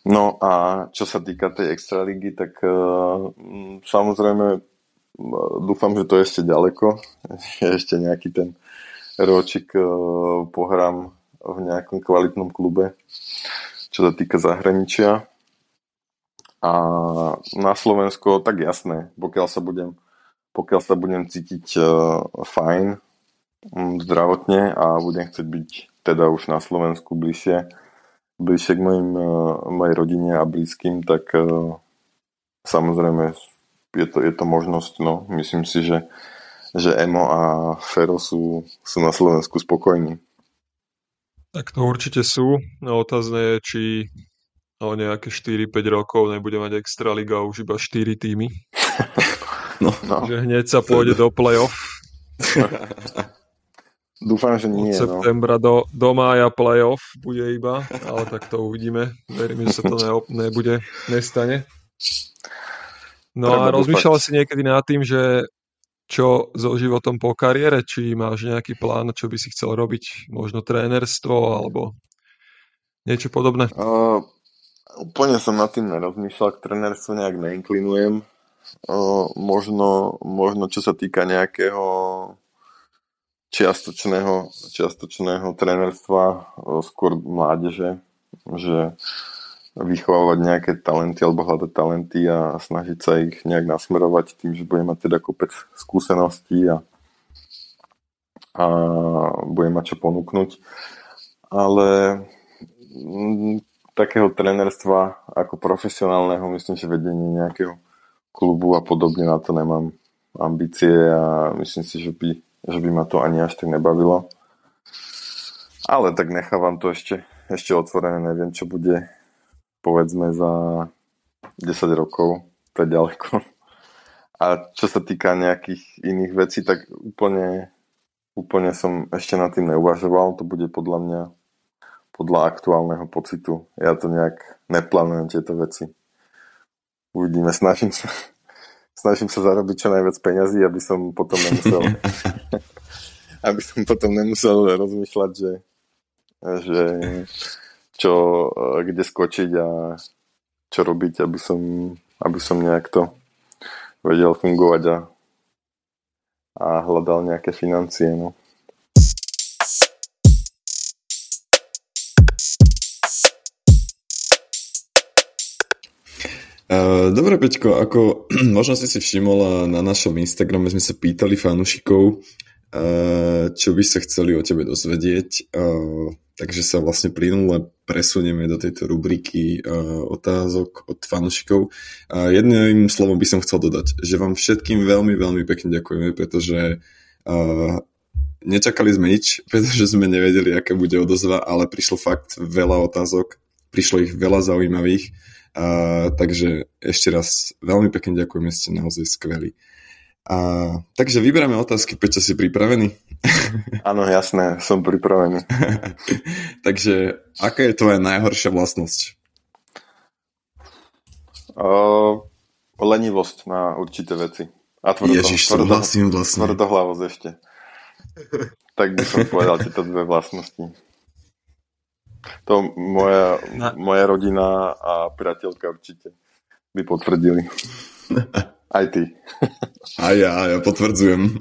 Speaker 4: No a čo sa týka tej extraligy, tak uh, samozrejme dúfam, že to je ešte ďaleko. Ešte nejaký ten ročik uh, pohrám v nejakom kvalitnom klube, čo sa týka zahraničia. A na Slovensko, tak jasné, pokiaľ sa budem, pokiaľ sa budem cítiť uh, fajn, zdravotne a budem chcieť byť teda už na Slovensku bližšie, bližšie k mojim, e, mojej rodine a blízkym, tak e, samozrejme je to, je to možnosť. No. Myslím si, že, že Emo a Fero sú, sú na Slovensku spokojní.
Speaker 6: Tak to určite sú. No, otázne je, či o nejaké 4-5 rokov nebude mať Extraliga už iba 4 týmy.
Speaker 5: No.
Speaker 4: No,
Speaker 6: že hneď sa pôjde do play-off.
Speaker 4: dúfam, že
Speaker 6: Od
Speaker 4: nie. No.
Speaker 6: septembra do, do mája play-off bude iba, ale tak to uvidíme. Verím, že sa to ne, nebude, nestane. No
Speaker 4: Treba
Speaker 6: a rozmýšľal si niekedy nad tým, že čo so životom po kariére, či máš nejaký plán, čo by si chcel robiť, možno trénerstvo alebo niečo podobné?
Speaker 4: Uh, úplne som nad tým nerozmýšľal, k trenerstvu nejak neinklinujem. Uh, možno, možno čo sa týka nejakého čiastočného, čiastočného trenerstva, uh, skôr mládeže, že vychovávať nejaké talenty alebo hľadať talenty a snažiť sa ich nejak nasmerovať tým, že budem mať teda kopec skúseností a, a budem mať čo ponúknuť. Ale mm, takého trenerstva ako profesionálneho, myslím, že vedenie nejakého klubu a podobne na to nemám ambície a myslím si, že by, že by ma to ani až tak nebavilo. Ale tak nechávam to ešte, ešte otvorené, neviem, čo bude povedzme za 10 rokov, to je ďaleko. A čo sa týka nejakých iných vecí, tak úplne, úplne som ešte nad tým neuvažoval, to bude podľa mňa podľa aktuálneho pocitu. Ja to nejak neplánujem tieto veci. Uvidíme, snažím sa, snažím sa zarobiť čo najviac peňazí, aby som potom nemusel aby som potom nemusel rozmýšľať, že, že čo, e, kde skočiť a čo robiť, aby som, aby som nejak to vedel fungovať a, a hľadal nejaké financie. No.
Speaker 5: Uh, Dobre, Peťko, ako možno si si všimol, na našom Instagrame sme sa pýtali fanúšikov, uh, čo by sa chceli o tebe dozvedieť, uh, takže sa vlastne plynule presunieme do tejto rubriky uh, otázok od fanúšikov. Uh, jedným slovom by som chcel dodať, že vám všetkým veľmi, veľmi pekne ďakujeme, pretože uh, nečakali sme nič, pretože sme nevedeli, aká bude odozva, ale prišlo fakt veľa otázok, prišlo ich veľa zaujímavých, uh, takže ešte raz veľmi pekne ďakujeme, ste naozaj skvelí. A, takže vyberáme otázky, Peťo, si pripravený?
Speaker 4: Áno, jasné, som pripravený.
Speaker 5: takže, aká je tvoja najhoršia vlastnosť?
Speaker 4: Uh, lenivosť na určité veci. A
Speaker 5: Ježiš, súhlasím vlastne.
Speaker 4: Tvrdohlavosť ešte. tak by som povedal tieto dve vlastnosti. To moja, moja rodina a priateľka určite by potvrdili. Aj ty.
Speaker 5: A ja, ja potvrdzujem.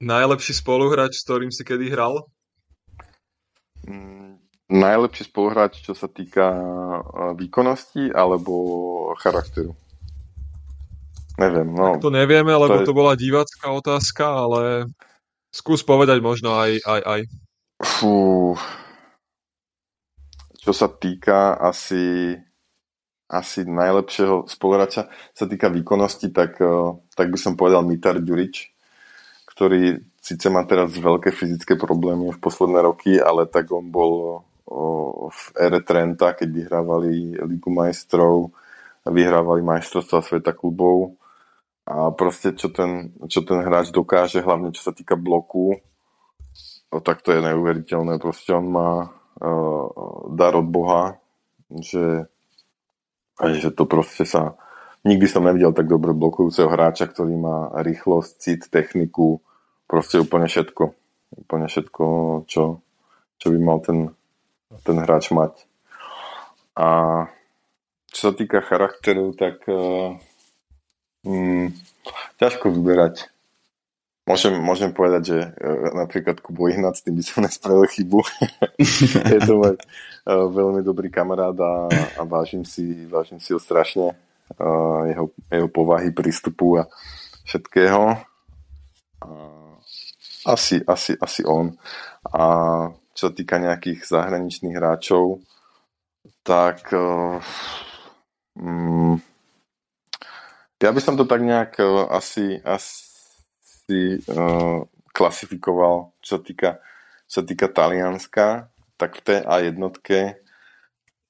Speaker 6: Najlepší spoluhráč, s ktorým si kedy hral?
Speaker 4: Mm, Najlepší spoluhráč, čo sa týka výkonnosti alebo charakteru? Neviem, no.
Speaker 6: To nevieme, lebo
Speaker 4: je-
Speaker 6: to bola divácká otázka, ale skús povedať možno aj, aj, aj.
Speaker 4: Fú. Čo sa týka asi, asi najlepšieho spoluhráča, sa týka výkonnosti, tak, eh, tak by som povedal Mitar Ďurič, ktorý síce má teraz veľké fyzické problémy už posledné roky, ale tak on bol o, v ére Trenta, keď vyhrávali Ligu majstrov, vyhrávali majstrovstvá sveta klubov a proste čo ten, čo ten hráč dokáže, hlavne čo sa týka bloku, No, tak to je neuveriteľné. Proste on má uh, dar od Boha, že, a že to proste sa... Nikdy som nevidel tak dobre blokujúceho hráča, ktorý má rýchlosť, cit, techniku, proste úplne všetko. Úplne všetko, čo, čo by mal ten, ten hráč mať. A čo sa týka charakteru, tak uh, mm, ťažko vyberať. Môžem, môžem povedať, že uh, napríklad Kubo s tým by som nespravil chybu. je to môj uh, veľmi dobrý kamarát a, a vážim, si, vážim si ho strašne. Uh, jeho, jeho povahy, prístupu a všetkého. Asi, asi, asi on. A čo sa týka nejakých zahraničných hráčov, tak mm, ja by som to tak nejak uh, asi, asi uh, klasifikoval, čo sa týka, čo sa týka Talianska, tak v tej A jednotke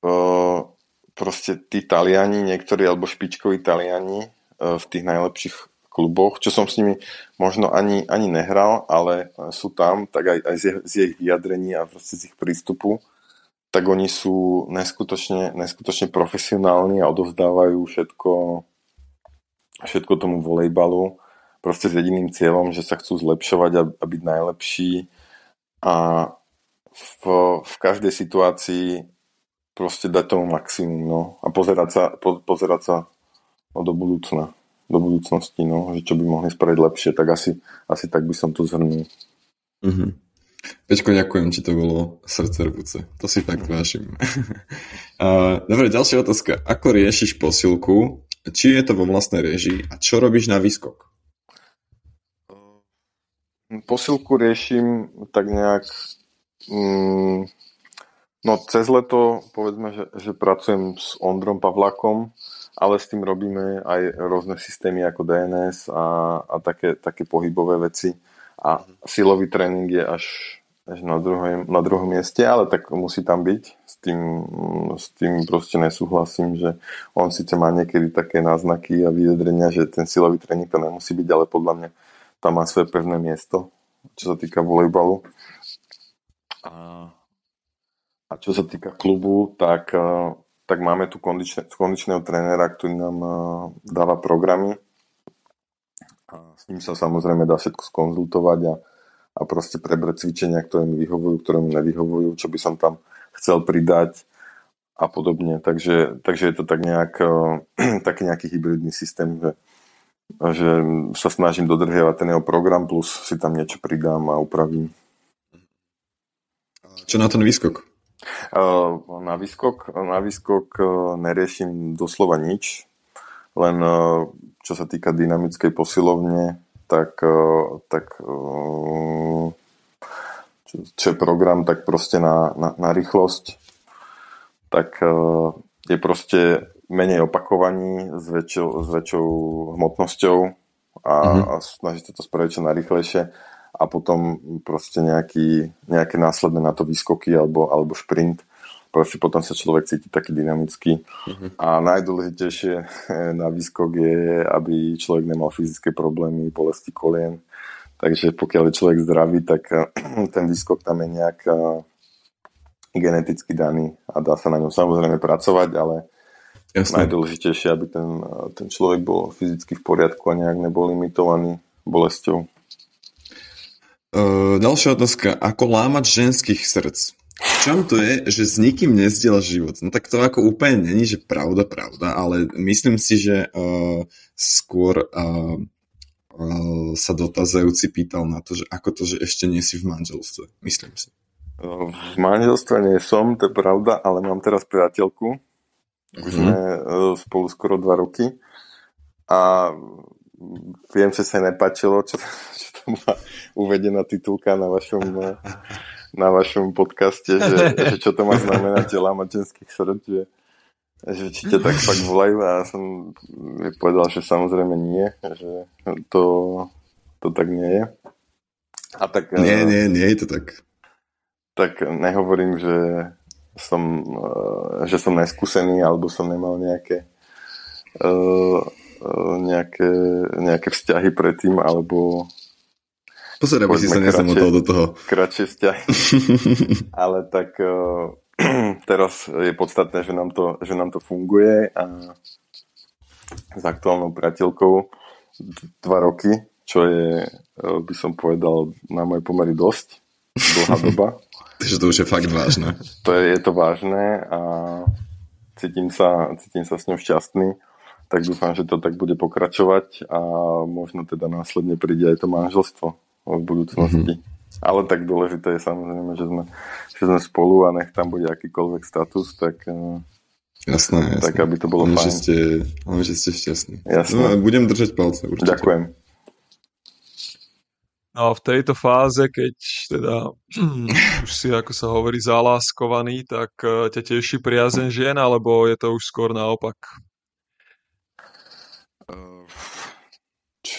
Speaker 4: uh, proste tí Taliani, niektorí alebo špičkoví Taliani e, v tých najlepších kluboch, čo som s nimi možno ani, ani nehral, ale sú tam, tak aj, aj z, z ich vyjadrení a proste z ich prístupu, tak oni sú neskutočne, neskutočne profesionálni a odovzdávajú všetko, všetko tomu volejbalu proste s jediným cieľom, že sa chcú zlepšovať a, a byť najlepší a v, v každej situácii proste dať tomu maximum, no. A pozerať sa, po, pozerať sa no, do budúcna, do budúcnosti, no, že čo by mohli spraviť lepšie, tak asi, asi tak by som to zhrnul.
Speaker 5: Mm-hmm. Peťko, ďakujem ti, to bolo srdce rvúce. To si fakt vážim. Dobre, ďalšia otázka. Ako riešiš posilku? Či je to vo vlastnej režii? A čo robíš na výskok?
Speaker 4: Posilku riešim tak nejak mm, No cez leto povedzme, že, že pracujem s Ondrom Pavlakom, ale s tým robíme aj rôzne systémy ako DNS a, a také, také pohybové veci. A silový tréning je až, až na, druhej, na druhom mieste, ale tak musí tam byť. S tým, s tým proste nesúhlasím, že on síce má niekedy také náznaky a vyjadrenia, že ten silový tréning to nemusí byť, ale podľa mňa tam má svoje pevné miesto, čo sa týka volejbalu. A a čo sa týka klubu, tak, eh, tak máme tu kondične, kondičného trénera, ktorý nám eh, dáva programy. A s ním sa samozrejme dá všetko skonzultovať a, a proste prebrať cvičenia, ktoré mi vyhovujú, ktoré mi nevyhovujú, čo by som tam chcel pridať a podobne. Takže, takže je to tak nejak, eh, taký nejaký hybridný systém, že, že sa snažím dodržiavať ten jeho program, plus si tam niečo pridám a upravím.
Speaker 5: Čo na ten výskok?
Speaker 4: Na výskok, na výskok neriešim doslova nič, len čo sa týka dynamickej posilovne, tak, tak čo je program, tak proste na, na, na rýchlosť, tak je proste menej opakovaní s väčšou, s väčšou hmotnosťou a, mm-hmm. a snažíte to spraviť čo najrychlejšie a potom proste nejaký, nejaké následné na to výskoky alebo, alebo šprint. Proste potom sa človek cíti taký dynamický. Uh-huh. A najdôležitejšie na výskok je, aby človek nemal fyzické problémy, bolesti kolien. Takže pokiaľ je človek zdravý, tak ten výskok tam je nejak geneticky daný a dá sa na ňom samozrejme pracovať, ale Jasne. najdôležitejšie, aby ten, ten človek bol fyzicky v poriadku a nejak nebol limitovaný bolesťou.
Speaker 5: Uh, ďalšia otázka. Ako lámať ženských srdc? V čom to je, že s nikým nezdiela život? No tak to ako úplne není, že pravda, pravda, ale myslím si, že uh, skôr uh, uh, sa dotazajúci pýtal na to, že ako to, že ešte nie si v manželstve. Myslím si.
Speaker 4: V manželstve nie som, to je pravda, ale mám teraz priateľku. Už mm-hmm. sme uh, spolu skoro dva roky. A viem, že sa nepáčilo, čo, čo tam bola uvedená titulka na vašom, na vašom podcaste, že, že čo to má znamenať lámať ženských srdc, že, že či ťa tak fakt volajú a ja som povedal, že samozrejme nie, že to, to tak nie je. A tak,
Speaker 5: nie, nie, nie je to tak.
Speaker 4: Tak nehovorím, že som, že som neskúsený alebo som nemal nejaké uh, nejaké, nejaké vzťahy predtým, alebo
Speaker 5: Pozor, aby si sa nezamotol do toho.
Speaker 4: Kratšie vzťahy. Ale tak teraz je podstatné, že nám to, že nám to funguje a s aktuálnou priateľkou dva roky, čo je, by som povedal, na moje pomery dosť dlhá doba.
Speaker 5: Takže to už je fakt vážne.
Speaker 4: to je, je to vážne a cítim sa, cítim sa s ňou šťastný tak dúfam, že to tak bude pokračovať a možno teda následne príde aj to manželstvo v budúcnosti. Mm-hmm. Ale tak dôležité je samozrejme, že sme, že sme spolu a nech tam bude akýkoľvek status, tak
Speaker 5: Jasné, jasné.
Speaker 4: Tak, aby to bolo
Speaker 5: len,
Speaker 4: fajn.
Speaker 5: Že ste, len, že ste šťastní.
Speaker 4: Jasné.
Speaker 5: No, budem držať palce určite.
Speaker 4: Ďakujem.
Speaker 6: No a v tejto fáze, keď teda už si, ako sa hovorí, zaláskovaný, tak eh, ťa teší priazen žien, alebo je to už skôr naopak?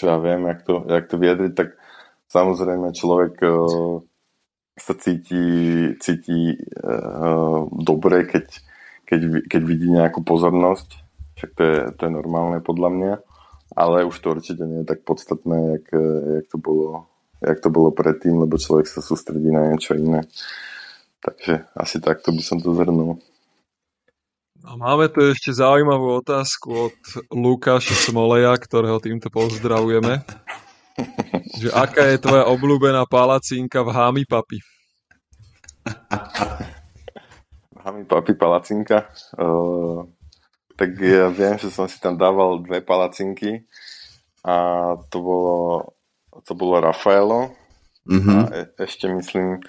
Speaker 4: čo ja viem, jak to, jak to vyjadriť, tak samozrejme človek uh, sa cíti, cíti uh, dobre, keď, keď, keď vidí nejakú pozornosť, však to je, to je normálne podľa mňa, ale už to určite nie je tak podstatné, jak, jak, to bolo, jak to bolo predtým, lebo človek sa sústredí na niečo iné. Takže asi takto by som to zhrnul.
Speaker 6: A máme tu ešte zaujímavú otázku od Lukáša Smoleja, ktorého týmto pozdravujeme. že aká je tvoja obľúbená palacinka v Hami Papi?
Speaker 4: Hami Papi palacinka? Uh, tak ja viem, že som si tam dával dve palacinky a to bolo, to bolo Rafaelo mm-hmm. a e- ešte myslím,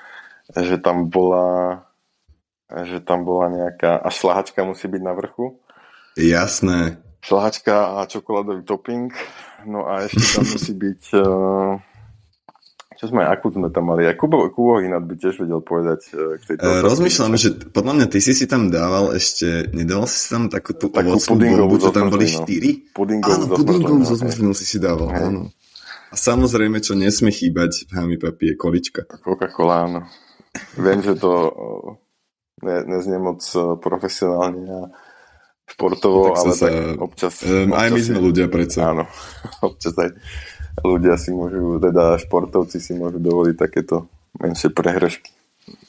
Speaker 4: že tam bola že tam bola nejaká... A šlahačka musí byť na vrchu.
Speaker 5: Jasné.
Speaker 4: Šlahačka a čokoládový topping. No a ešte tam musí byť... Uh, čo sme, akú sme tam mali? A Kubo, Kubo Hinat by tiež vedel povedať uh, k tejto...
Speaker 5: Uh, rozmýšľam, že podľa mňa ty si si tam dával ešte... Nedával si tam takú tú takú ovocnú bombu, čo tam boli štyri?
Speaker 4: Pudingovú
Speaker 5: Áno, pudingovú zo zmrzlinu si si dával, hej. áno. A samozrejme, čo nesmie chýbať v Hami Papi je količka.
Speaker 4: Coca-Cola, áno. Viem, že to ne, neznie moc eh, profesionálne a športovo, no, ale sa, tak občas,
Speaker 5: um,
Speaker 4: občas...
Speaker 5: Aj my sme ľudia predsa.
Speaker 4: Áno, občas aj ľudia si môžu, teda športovci si môžu dovoliť takéto menšie prehrešky.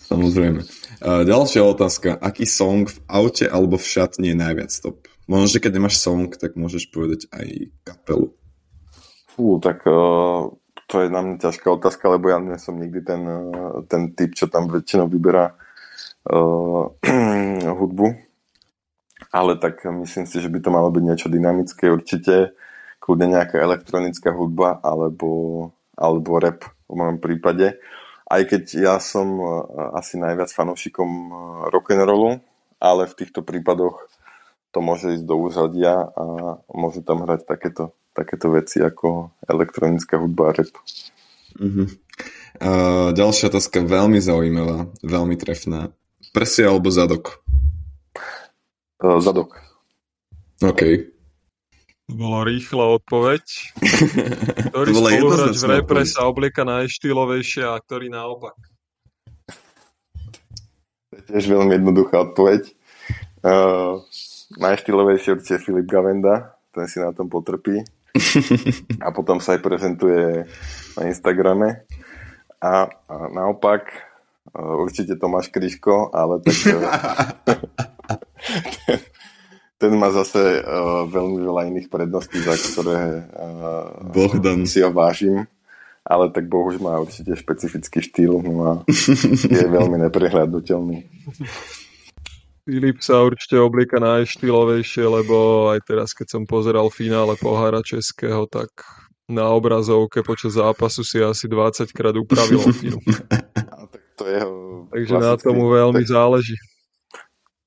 Speaker 5: Samozrejme. A ďalšia otázka. Aký song v aute alebo v šatni je najviac top? Možno, že keď nemáš song, tak môžeš povedať aj kapelu.
Speaker 4: Fú, tak uh, to je na mňa ťažká otázka, lebo ja nie som nikdy ten, uh, ten typ, čo tam väčšinou vyberá uh, hudbu, ale tak myslím si, že by to malo byť niečo dynamické určite, kľudne nejaká elektronická hudba alebo, alebo rap v mojom prípade. Aj keď ja som asi najviac fanúšikom rock'n'rollu, ale v týchto prípadoch to môže ísť do úzadia a môže tam hrať takéto, takéto veci ako elektronická hudba a rap.
Speaker 5: Uh-huh. Uh, ďalšia otázka, veľmi zaujímavá, veľmi trefná. Prsia alebo zadok?
Speaker 4: Uh, zadok.
Speaker 5: OK.
Speaker 6: To bola rýchla odpoveď. Ktorý spoluhráč v repre sa oblieka najštýlovejšie a ktorý naopak?
Speaker 4: To je tiež veľmi jednoduchá odpoveď. Uh, najštýlovejšie určite Filip Gavenda, ten si na tom potrpí. A potom sa aj prezentuje na Instagrame. A, a naopak určite Tomáš Kryško, ale tak ten, ten má zase uh, veľmi veľa iných predností, za ktoré uh,
Speaker 5: Bohdan.
Speaker 4: si ho vážim. Ale tak Bohuž má určite špecifický štýl no a je veľmi neprehľadnutelný.
Speaker 6: Filip sa určite oblieka najštýlovejšie, lebo aj teraz, keď som pozeral finále pohára Českého, tak na obrazovke počas zápasu si asi 20 krát upravil opinu.
Speaker 4: to je
Speaker 6: Takže na tomu veľmi tak, záleží.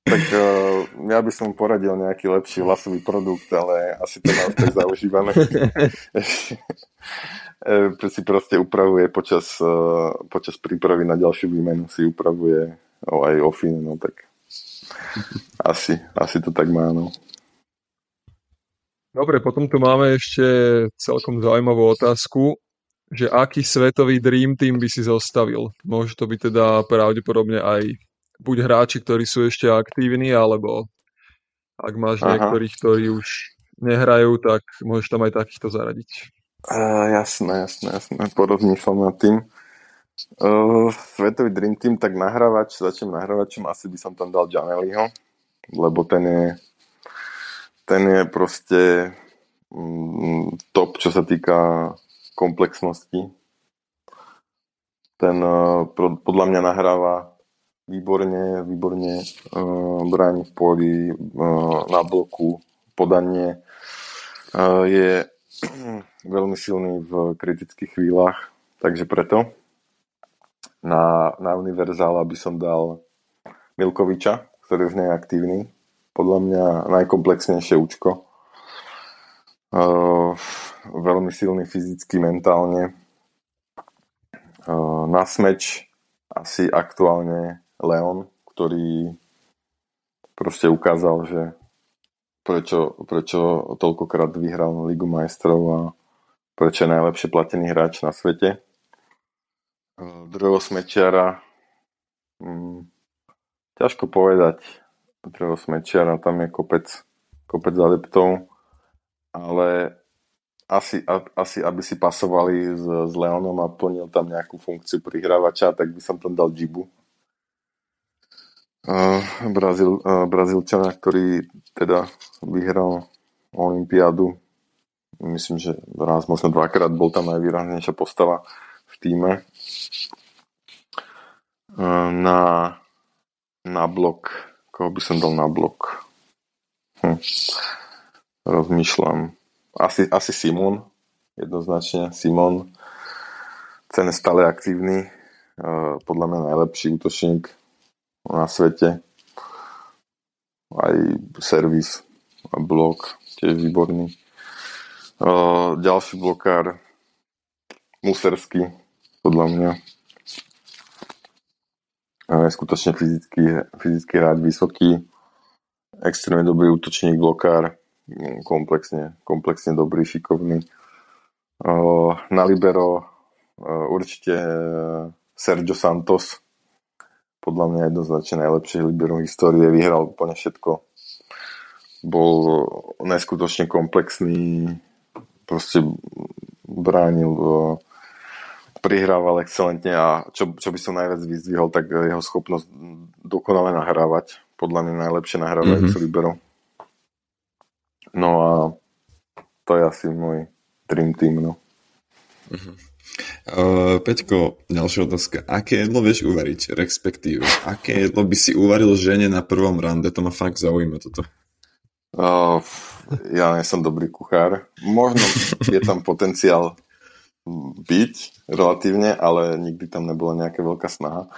Speaker 4: Tak uh, ja by som poradil nejaký lepší vlasový produkt, ale asi to má tak zaužívané. si proste upravuje počas, uh, počas prípravy na ďalšiu výmenu si upravuje oh, aj ofine, no tak asi, asi to tak má, no.
Speaker 6: Dobre, potom tu máme ešte celkom zaujímavú otázku že aký svetový Dream Team by si zostavil. Môže to byť teda pravdepodobne aj buď hráči, ktorí sú ešte aktívni, alebo ak máš Aha. niektorých, ktorí už nehrajú, tak môžeš tam aj takýchto zaradiť.
Speaker 4: Uh, jasné, jasné, jasné. Porozmýšľam nad tým. Svetový Dream Team, tak nahrávač, začnem nahrávačom, asi by som tam dal Janeliho, lebo ten je ten je proste mm, top, čo sa týka komplexnosti. Ten podľa mňa nahráva výborne, výborne uh, bráni v poli, uh, na bloku, podanie. Uh, je veľmi silný v kritických chvíľach, takže preto na, na univerzála by som dal Milkoviča, ktorý už nie je aktívny. Podľa mňa najkomplexnejšie účko. Uh, veľmi silný fyzicky, mentálne. Na smeč asi aktuálne Leon, ktorý proste ukázal, že prečo, prečo toľkokrát vyhral Ligu majstrov a prečo je najlepšie platený hráč na svete. Druhého smečiara hmm, ťažko povedať. Smečiara, tam je kopec, kopec adeptov, ale asi, a, asi aby si pasovali s, s Leonom a plnil tam nejakú funkciu prihrávača, tak by som tam dal Džibu. Uh, Brazil, uh, Brazílčana, ktorý teda vyhral Olympiádu. Myslím, že raz, možno dvakrát bol tam najvýraznejšia postava v týme. Na, na blok Koho by som dal na blok? Hm. Rozmýšľam. Asi, asi Simon. Jednoznačne Simon. Ten je stále aktívny. Podľa mňa najlepší útočník na svete. Aj servis a blok tiež výborný. Ďalší blokár Muserský, podľa mňa je skutočne fyzicky, fyzicky hrať vysoký, extrémne dobrý útočník, blokár, komplexne, komplexne dobrý, šikovný. Na libero určite Sergio Santos, podľa mňa jednoznačne najlepšie libero histórie, vyhral úplne všetko. Bol neskutočne komplexný, proste bránil prihrával excelentne a čo, čo by som najviac vyzdvihol, tak jeho schopnosť dokonale nahrávať. Podľa mňa najlepšie nahrávajúci mm-hmm. libero. No a to je asi môj dream team, no.
Speaker 5: Uh-huh. Uh, Peťko, ďalšia otázka. Aké jedlo vieš uvariť, respektíve? Aké jedlo by si uvaril žene na prvom rande? To ma fakt zaujíma toto.
Speaker 4: Uh, ja nie som dobrý kuchár. Možno je tam potenciál byť relatívne, ale nikdy tam nebola nejaká veľká snaha.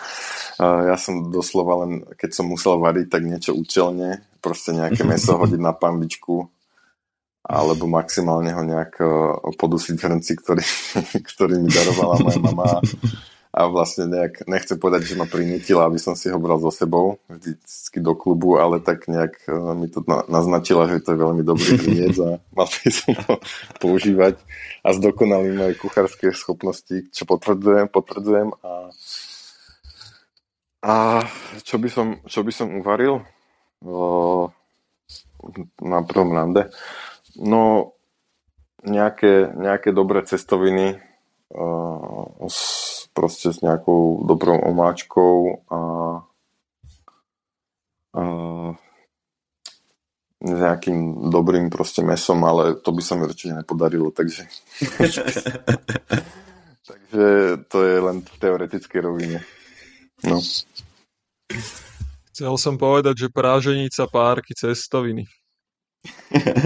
Speaker 4: Ja som doslova len, keď som musel variť, tak niečo účelne, proste nejaké meso hodiť na pambičku alebo maximálne ho nejak podusiť v hrnci, ktorý, ktorý mi darovala moja mama a vlastne nejak, nechcem povedať, že ma prinútila, aby som si ho bral so sebou vždycky do klubu, ale tak nejak uh, mi to na, naznačila, že to je veľmi dobrý hriec a mal by som ho používať. A zdokonalím moje kuchárske schopnosti, čo potvrdzujem, potvrdzujem. A a čo by som, čo by som uvaril? O, na prvom rande? No, nejaké, nejaké dobré cestoviny o, s proste s nejakou dobrou omáčkou a, a s nejakým dobrým proste mesom, ale to by sa mi určite nepodarilo, takže takže to je len v teoretickej rovine. No.
Speaker 6: Chcel som povedať, že práženica, párky, cestoviny.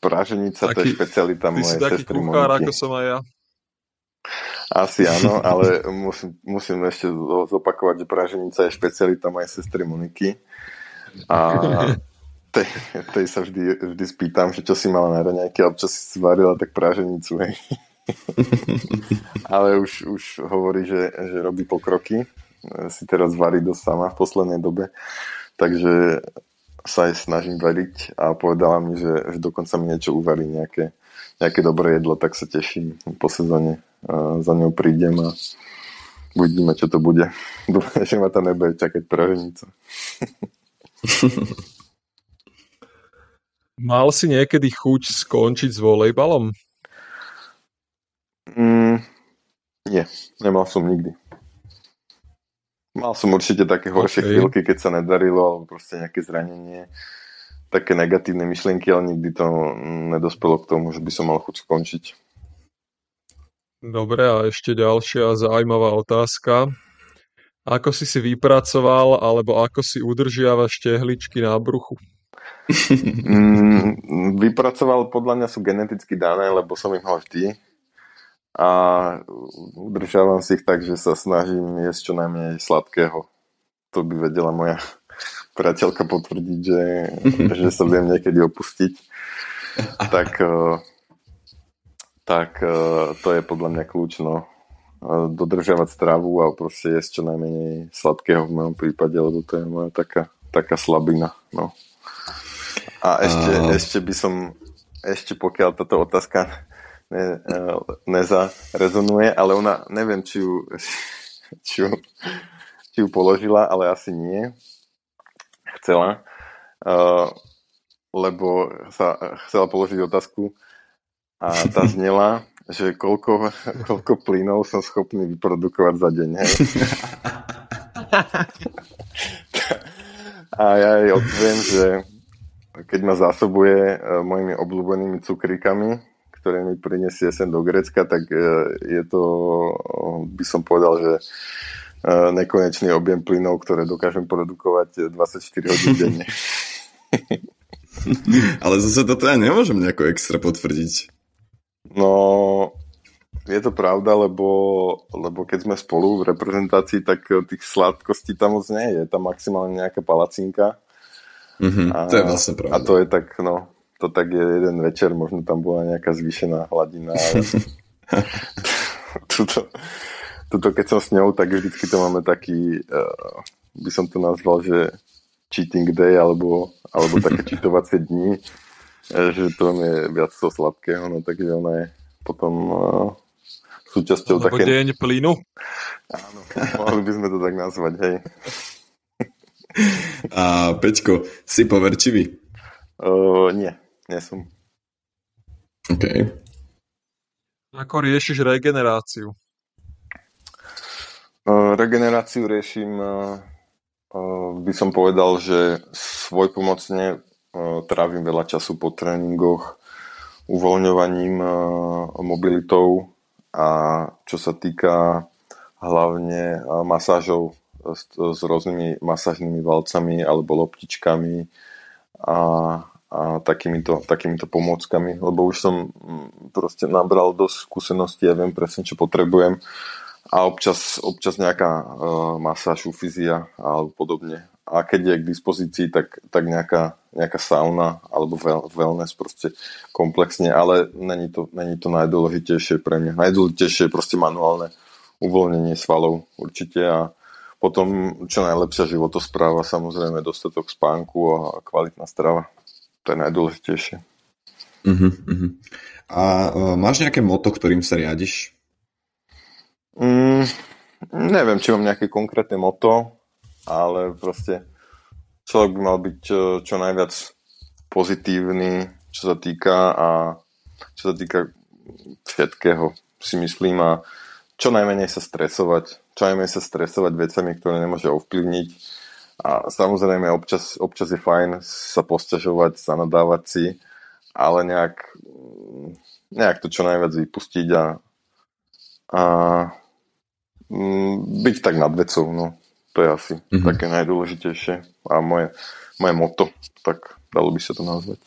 Speaker 4: práženica, taký, to je špecialita mojej sestry si taký kuchár,
Speaker 6: ako som aj ja.
Speaker 4: Asi áno, ale musím, musím ešte zopakovať, že praženica je špecialita mojej sestry Moniky. A tej, tej sa vždy, vždy spýtam, že čo si mala na raňajky, alebo čo si varila, tak praženicu, hej. ale už, už hovorí, že, že robí pokroky. Si teraz varí dosť sama v poslednej dobe. Takže sa aj snažím variť a povedala mi, že, že dokonca mi niečo uvarí, nejaké, nejaké dobré jedlo, tak sa teším po sezóne a za ňou prídem a uvidíme, čo to bude. Dúfam, že ma tam nebude čakať praženica.
Speaker 6: Mal si niekedy chuť skončiť s volejbalom?
Speaker 4: Mm, nie, nemal som nikdy. Mal som určite také horšie okay. chvíľky, keď sa nedarilo, alebo proste nejaké zranenie, také negatívne myšlienky, ale nikdy to nedospelo k tomu, že by som mal chuť skončiť.
Speaker 6: Dobre, a ešte ďalšia zaujímavá otázka. Ako si si vypracoval, alebo ako si udržiavaš tehličky na bruchu?
Speaker 4: Mm, vypracoval, podľa mňa sú geneticky dané, lebo som ich mal vždy. A udržiavam si ich tak, že sa snažím jesť čo najmenej sladkého. To by vedela moja priateľka potvrdiť, že, že sa viem niekedy opustiť. Tak tak uh, to je podľa mňa kľúč, no. Uh, dodržiavať stravu a proste jesť čo najmenej sladkého v mojom prípade, lebo to je moja taká, taká slabina, no. A ešte, uh... ešte by som, ešte pokiaľ táto otázka ne, uh, nezarezonuje, ale ona, neviem, či ju, či ju, či ju položila, ale asi nie. Chcela, uh, lebo sa chcela položiť otázku a tá znela, že koľko, koľko plynov som schopný vyprodukovať za deň. Hej? a ja jej odpoviem, že keď ma zásobuje uh, mojimi obľúbenými cukríkami, ktoré mi prinesie sem do Grecka, tak uh, je to, by som povedal, že nekonečný objem plynov, ktoré dokážem produkovať 24 hodín denne.
Speaker 5: Ale zase toto ja nemôžem nejako extra potvrdiť.
Speaker 4: No, je to pravda, lebo, lebo keď sme spolu v reprezentácii, tak tých sladkostí tam moc nie je. Je tam maximálne nejaká palacinka.
Speaker 5: Mm-hmm, a, to je vlastne pravda.
Speaker 4: A to je tak, no, to tak je jeden večer, možno tam bola nejaká zvýšená hladina, ale tuto, tuto, keď som s ňou, tak vždycky to máme taký, uh, by som to nazval, že cheating day, alebo, alebo také čitovacie dni, eh, že to je viac toho sladkého, no takže ona je potom uh, súčasťou
Speaker 6: také... deň plynu?
Speaker 4: Áno, mohli by sme to tak nazvať, hej.
Speaker 5: A Peťko, si poverčivý?
Speaker 4: Uh, nie, nie som.
Speaker 5: OK.
Speaker 6: Ako riešiš regeneráciu?
Speaker 4: Uh, regeneráciu riešim, uh, uh, by som povedal, že svojpomocne uh, trávim veľa času po tréningoch, uvoľňovaním, mobilitou a čo sa týka hlavne masážov s, s rôznymi masážnymi valcami alebo loptičkami a, a takýmito, takýmito pomôckami, lebo už som proste nabral dosť skúseností a ja viem presne, čo potrebujem a občas, občas nejaká uh, masáž, ufízia alebo podobne. A keď je k dispozícii, tak, tak nejaká, nejaká sauna alebo wellness proste komplexne, ale není to, není to najdôležitejšie pre mňa. Najdôležitejšie je proste manuálne uvoľnenie svalov určite a potom čo najlepšia životospráva, samozrejme dostatok spánku a kvalitná strava. To je najdôležitejšie.
Speaker 5: Uh-huh, uh-huh. A uh, máš nejaké moto, ktorým sa riadiš?
Speaker 4: Mm, neviem, či mám nejaké konkrétne moto, ale proste človek by mal byť čo, čo najviac pozitívny, čo sa týka a čo sa týka všetkého, si myslím a čo najmenej sa stresovať, čo najmenej sa stresovať vecami, ktoré nemôže ovplyvniť. A samozrejme občas, občas je fajn sa posťažovať, zanadávať si, ale nejak, nejak to čo najviac vypustiť a, a mm, byť tak nad vecou, no. To je asi mm-hmm. také najdôležitejšie a moje, moje moto, tak dalo by sa to nazvať.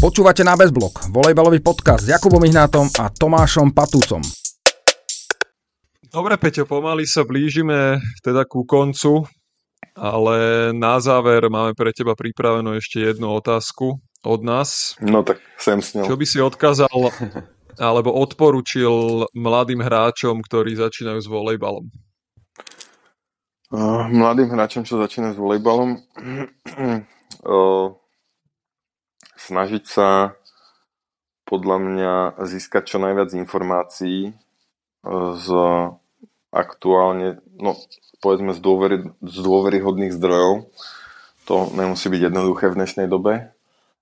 Speaker 3: Počúvate na Bezblok, volejbalový podcast s Jakubom Ihnátom a Tomášom Patúcom.
Speaker 6: Dobre, Peťo, pomaly sa blížime teda ku koncu, ale na záver máme pre teba pripravenú ešte jednu otázku od nás.
Speaker 4: No tak sem s ňou.
Speaker 6: Čo by si odkázal alebo odporučil mladým hráčom, ktorí začínajú s volejbalom?
Speaker 4: Uh, mladým hráčom, čo začínajú s volejbalom, uh, snažiť sa podľa mňa získať čo najviac informácií z aktuálne, no povedzme z, dôvery, z dôveryhodných zdrojov. To nemusí byť jednoduché v dnešnej dobe,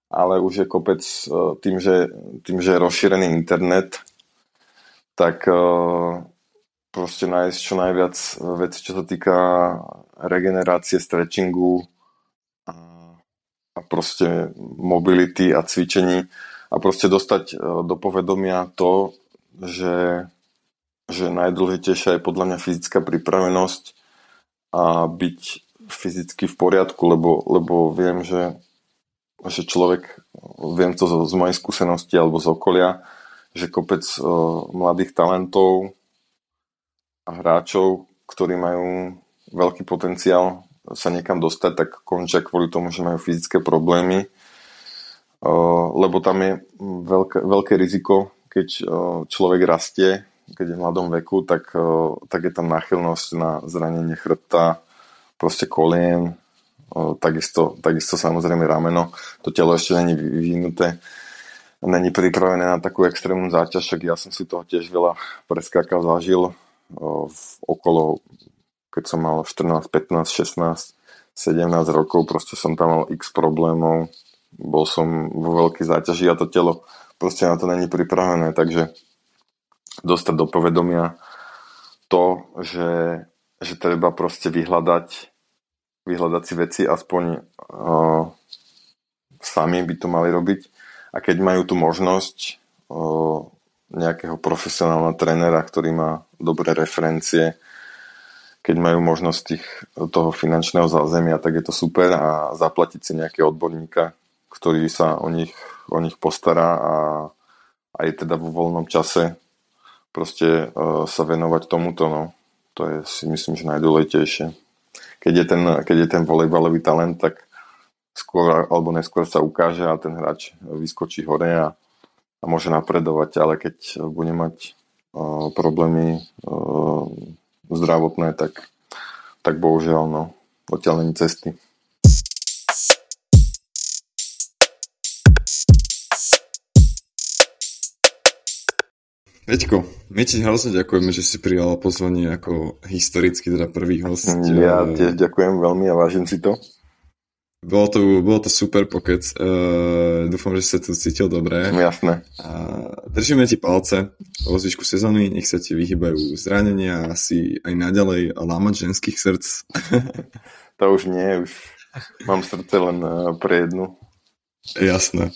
Speaker 4: ale už je kopec e, tým, že, tým, že je rozšírený internet, tak e, proste nájsť čo najviac veci, čo sa týka regenerácie, stretchingu a, proste mobility a cvičení. A proste dostať e, do povedomia to, že že najdôležitejšia je podľa mňa fyzická pripravenosť a byť fyzicky v poriadku, lebo, lebo viem, že, že človek, viem to z, mojej skúsenosti alebo z okolia, že kopec uh, mladých talentov a hráčov, ktorí majú veľký potenciál sa niekam dostať, tak končia kvôli tomu, že majú fyzické problémy, uh, lebo tam je veľké, veľké riziko, keď uh, človek rastie keď je v mladom veku, tak, e, tak je tam náchylnosť na zranenie chrbta, proste kolien, e, takisto, takisto samozrejme rameno. To telo ešte není vyvinuté, není pripravené na takú extrémnu záťaž, ja som si toho tiež veľa preskákal, zažil. V okolo, keď som mal 14, 15, 16, 17 rokov, proste som tam mal x problémov, bol som vo veľkej záťaži a to telo proste na to není pripravené, takže dostať do povedomia to, že, že treba proste vyhľadať vyhľadať si veci aspoň uh, sami by to mali robiť a keď majú tú možnosť uh, nejakého profesionálneho trénera, ktorý má dobré referencie, keď majú možnosť tých, toho finančného zázemia, tak je to super a zaplatiť si nejakého odborníka, ktorý sa o nich, o nich postará a aj teda vo voľnom čase proste uh, sa venovať tomuto, no. To je si myslím, že najdôležitejšie. Keď je ten, keď je ten volejbalový talent, tak skôr alebo neskôr sa ukáže a ten hráč vyskočí hore a, a môže napredovať, ale keď bude mať uh, problémy uh, zdravotné, tak, tak bohužiaľ, no, odtiaľ není cesty.
Speaker 5: Peťko, my ti hrozne ďakujeme, že si prijal pozvanie ako historicky teda prvý host.
Speaker 4: Ja tiež ďakujem veľmi a vážim si to.
Speaker 5: Bolo to, bolo to super pokec. Uh, dúfam, že sa tu cítil dobre.
Speaker 4: Jasné.
Speaker 5: Uh, držíme ti palce vo zvyšku sezóny, nech sa ti vyhybajú zranenia a asi aj naďalej lámať ženských srdc.
Speaker 4: to už nie, už mám srdce len uh, pre jednu.
Speaker 5: Jasné.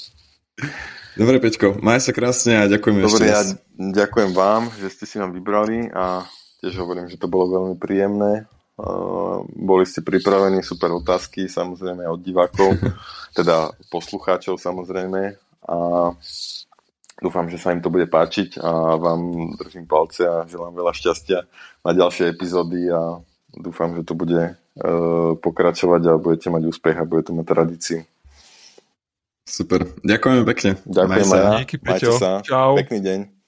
Speaker 5: Dobre, Peťko, maj sa krásne a ďakujem
Speaker 4: Dobre,
Speaker 5: ešte
Speaker 4: ja ďakujem vám, že ste si nám vybrali a tiež hovorím, že to bolo veľmi príjemné. Uh, boli ste pripravení, super otázky, samozrejme od divákov, teda poslucháčov samozrejme. A dúfam, že sa im to bude páčiť a vám držím palce a želám veľa šťastia na ďalšie epizódy a dúfam, že to bude uh, pokračovať a budete mať úspech a bude to mať tradíciu.
Speaker 5: Super, ďakujeme pekne.
Speaker 4: Ďakujem aj Majte sa.
Speaker 6: Čau.
Speaker 4: Pekný deň.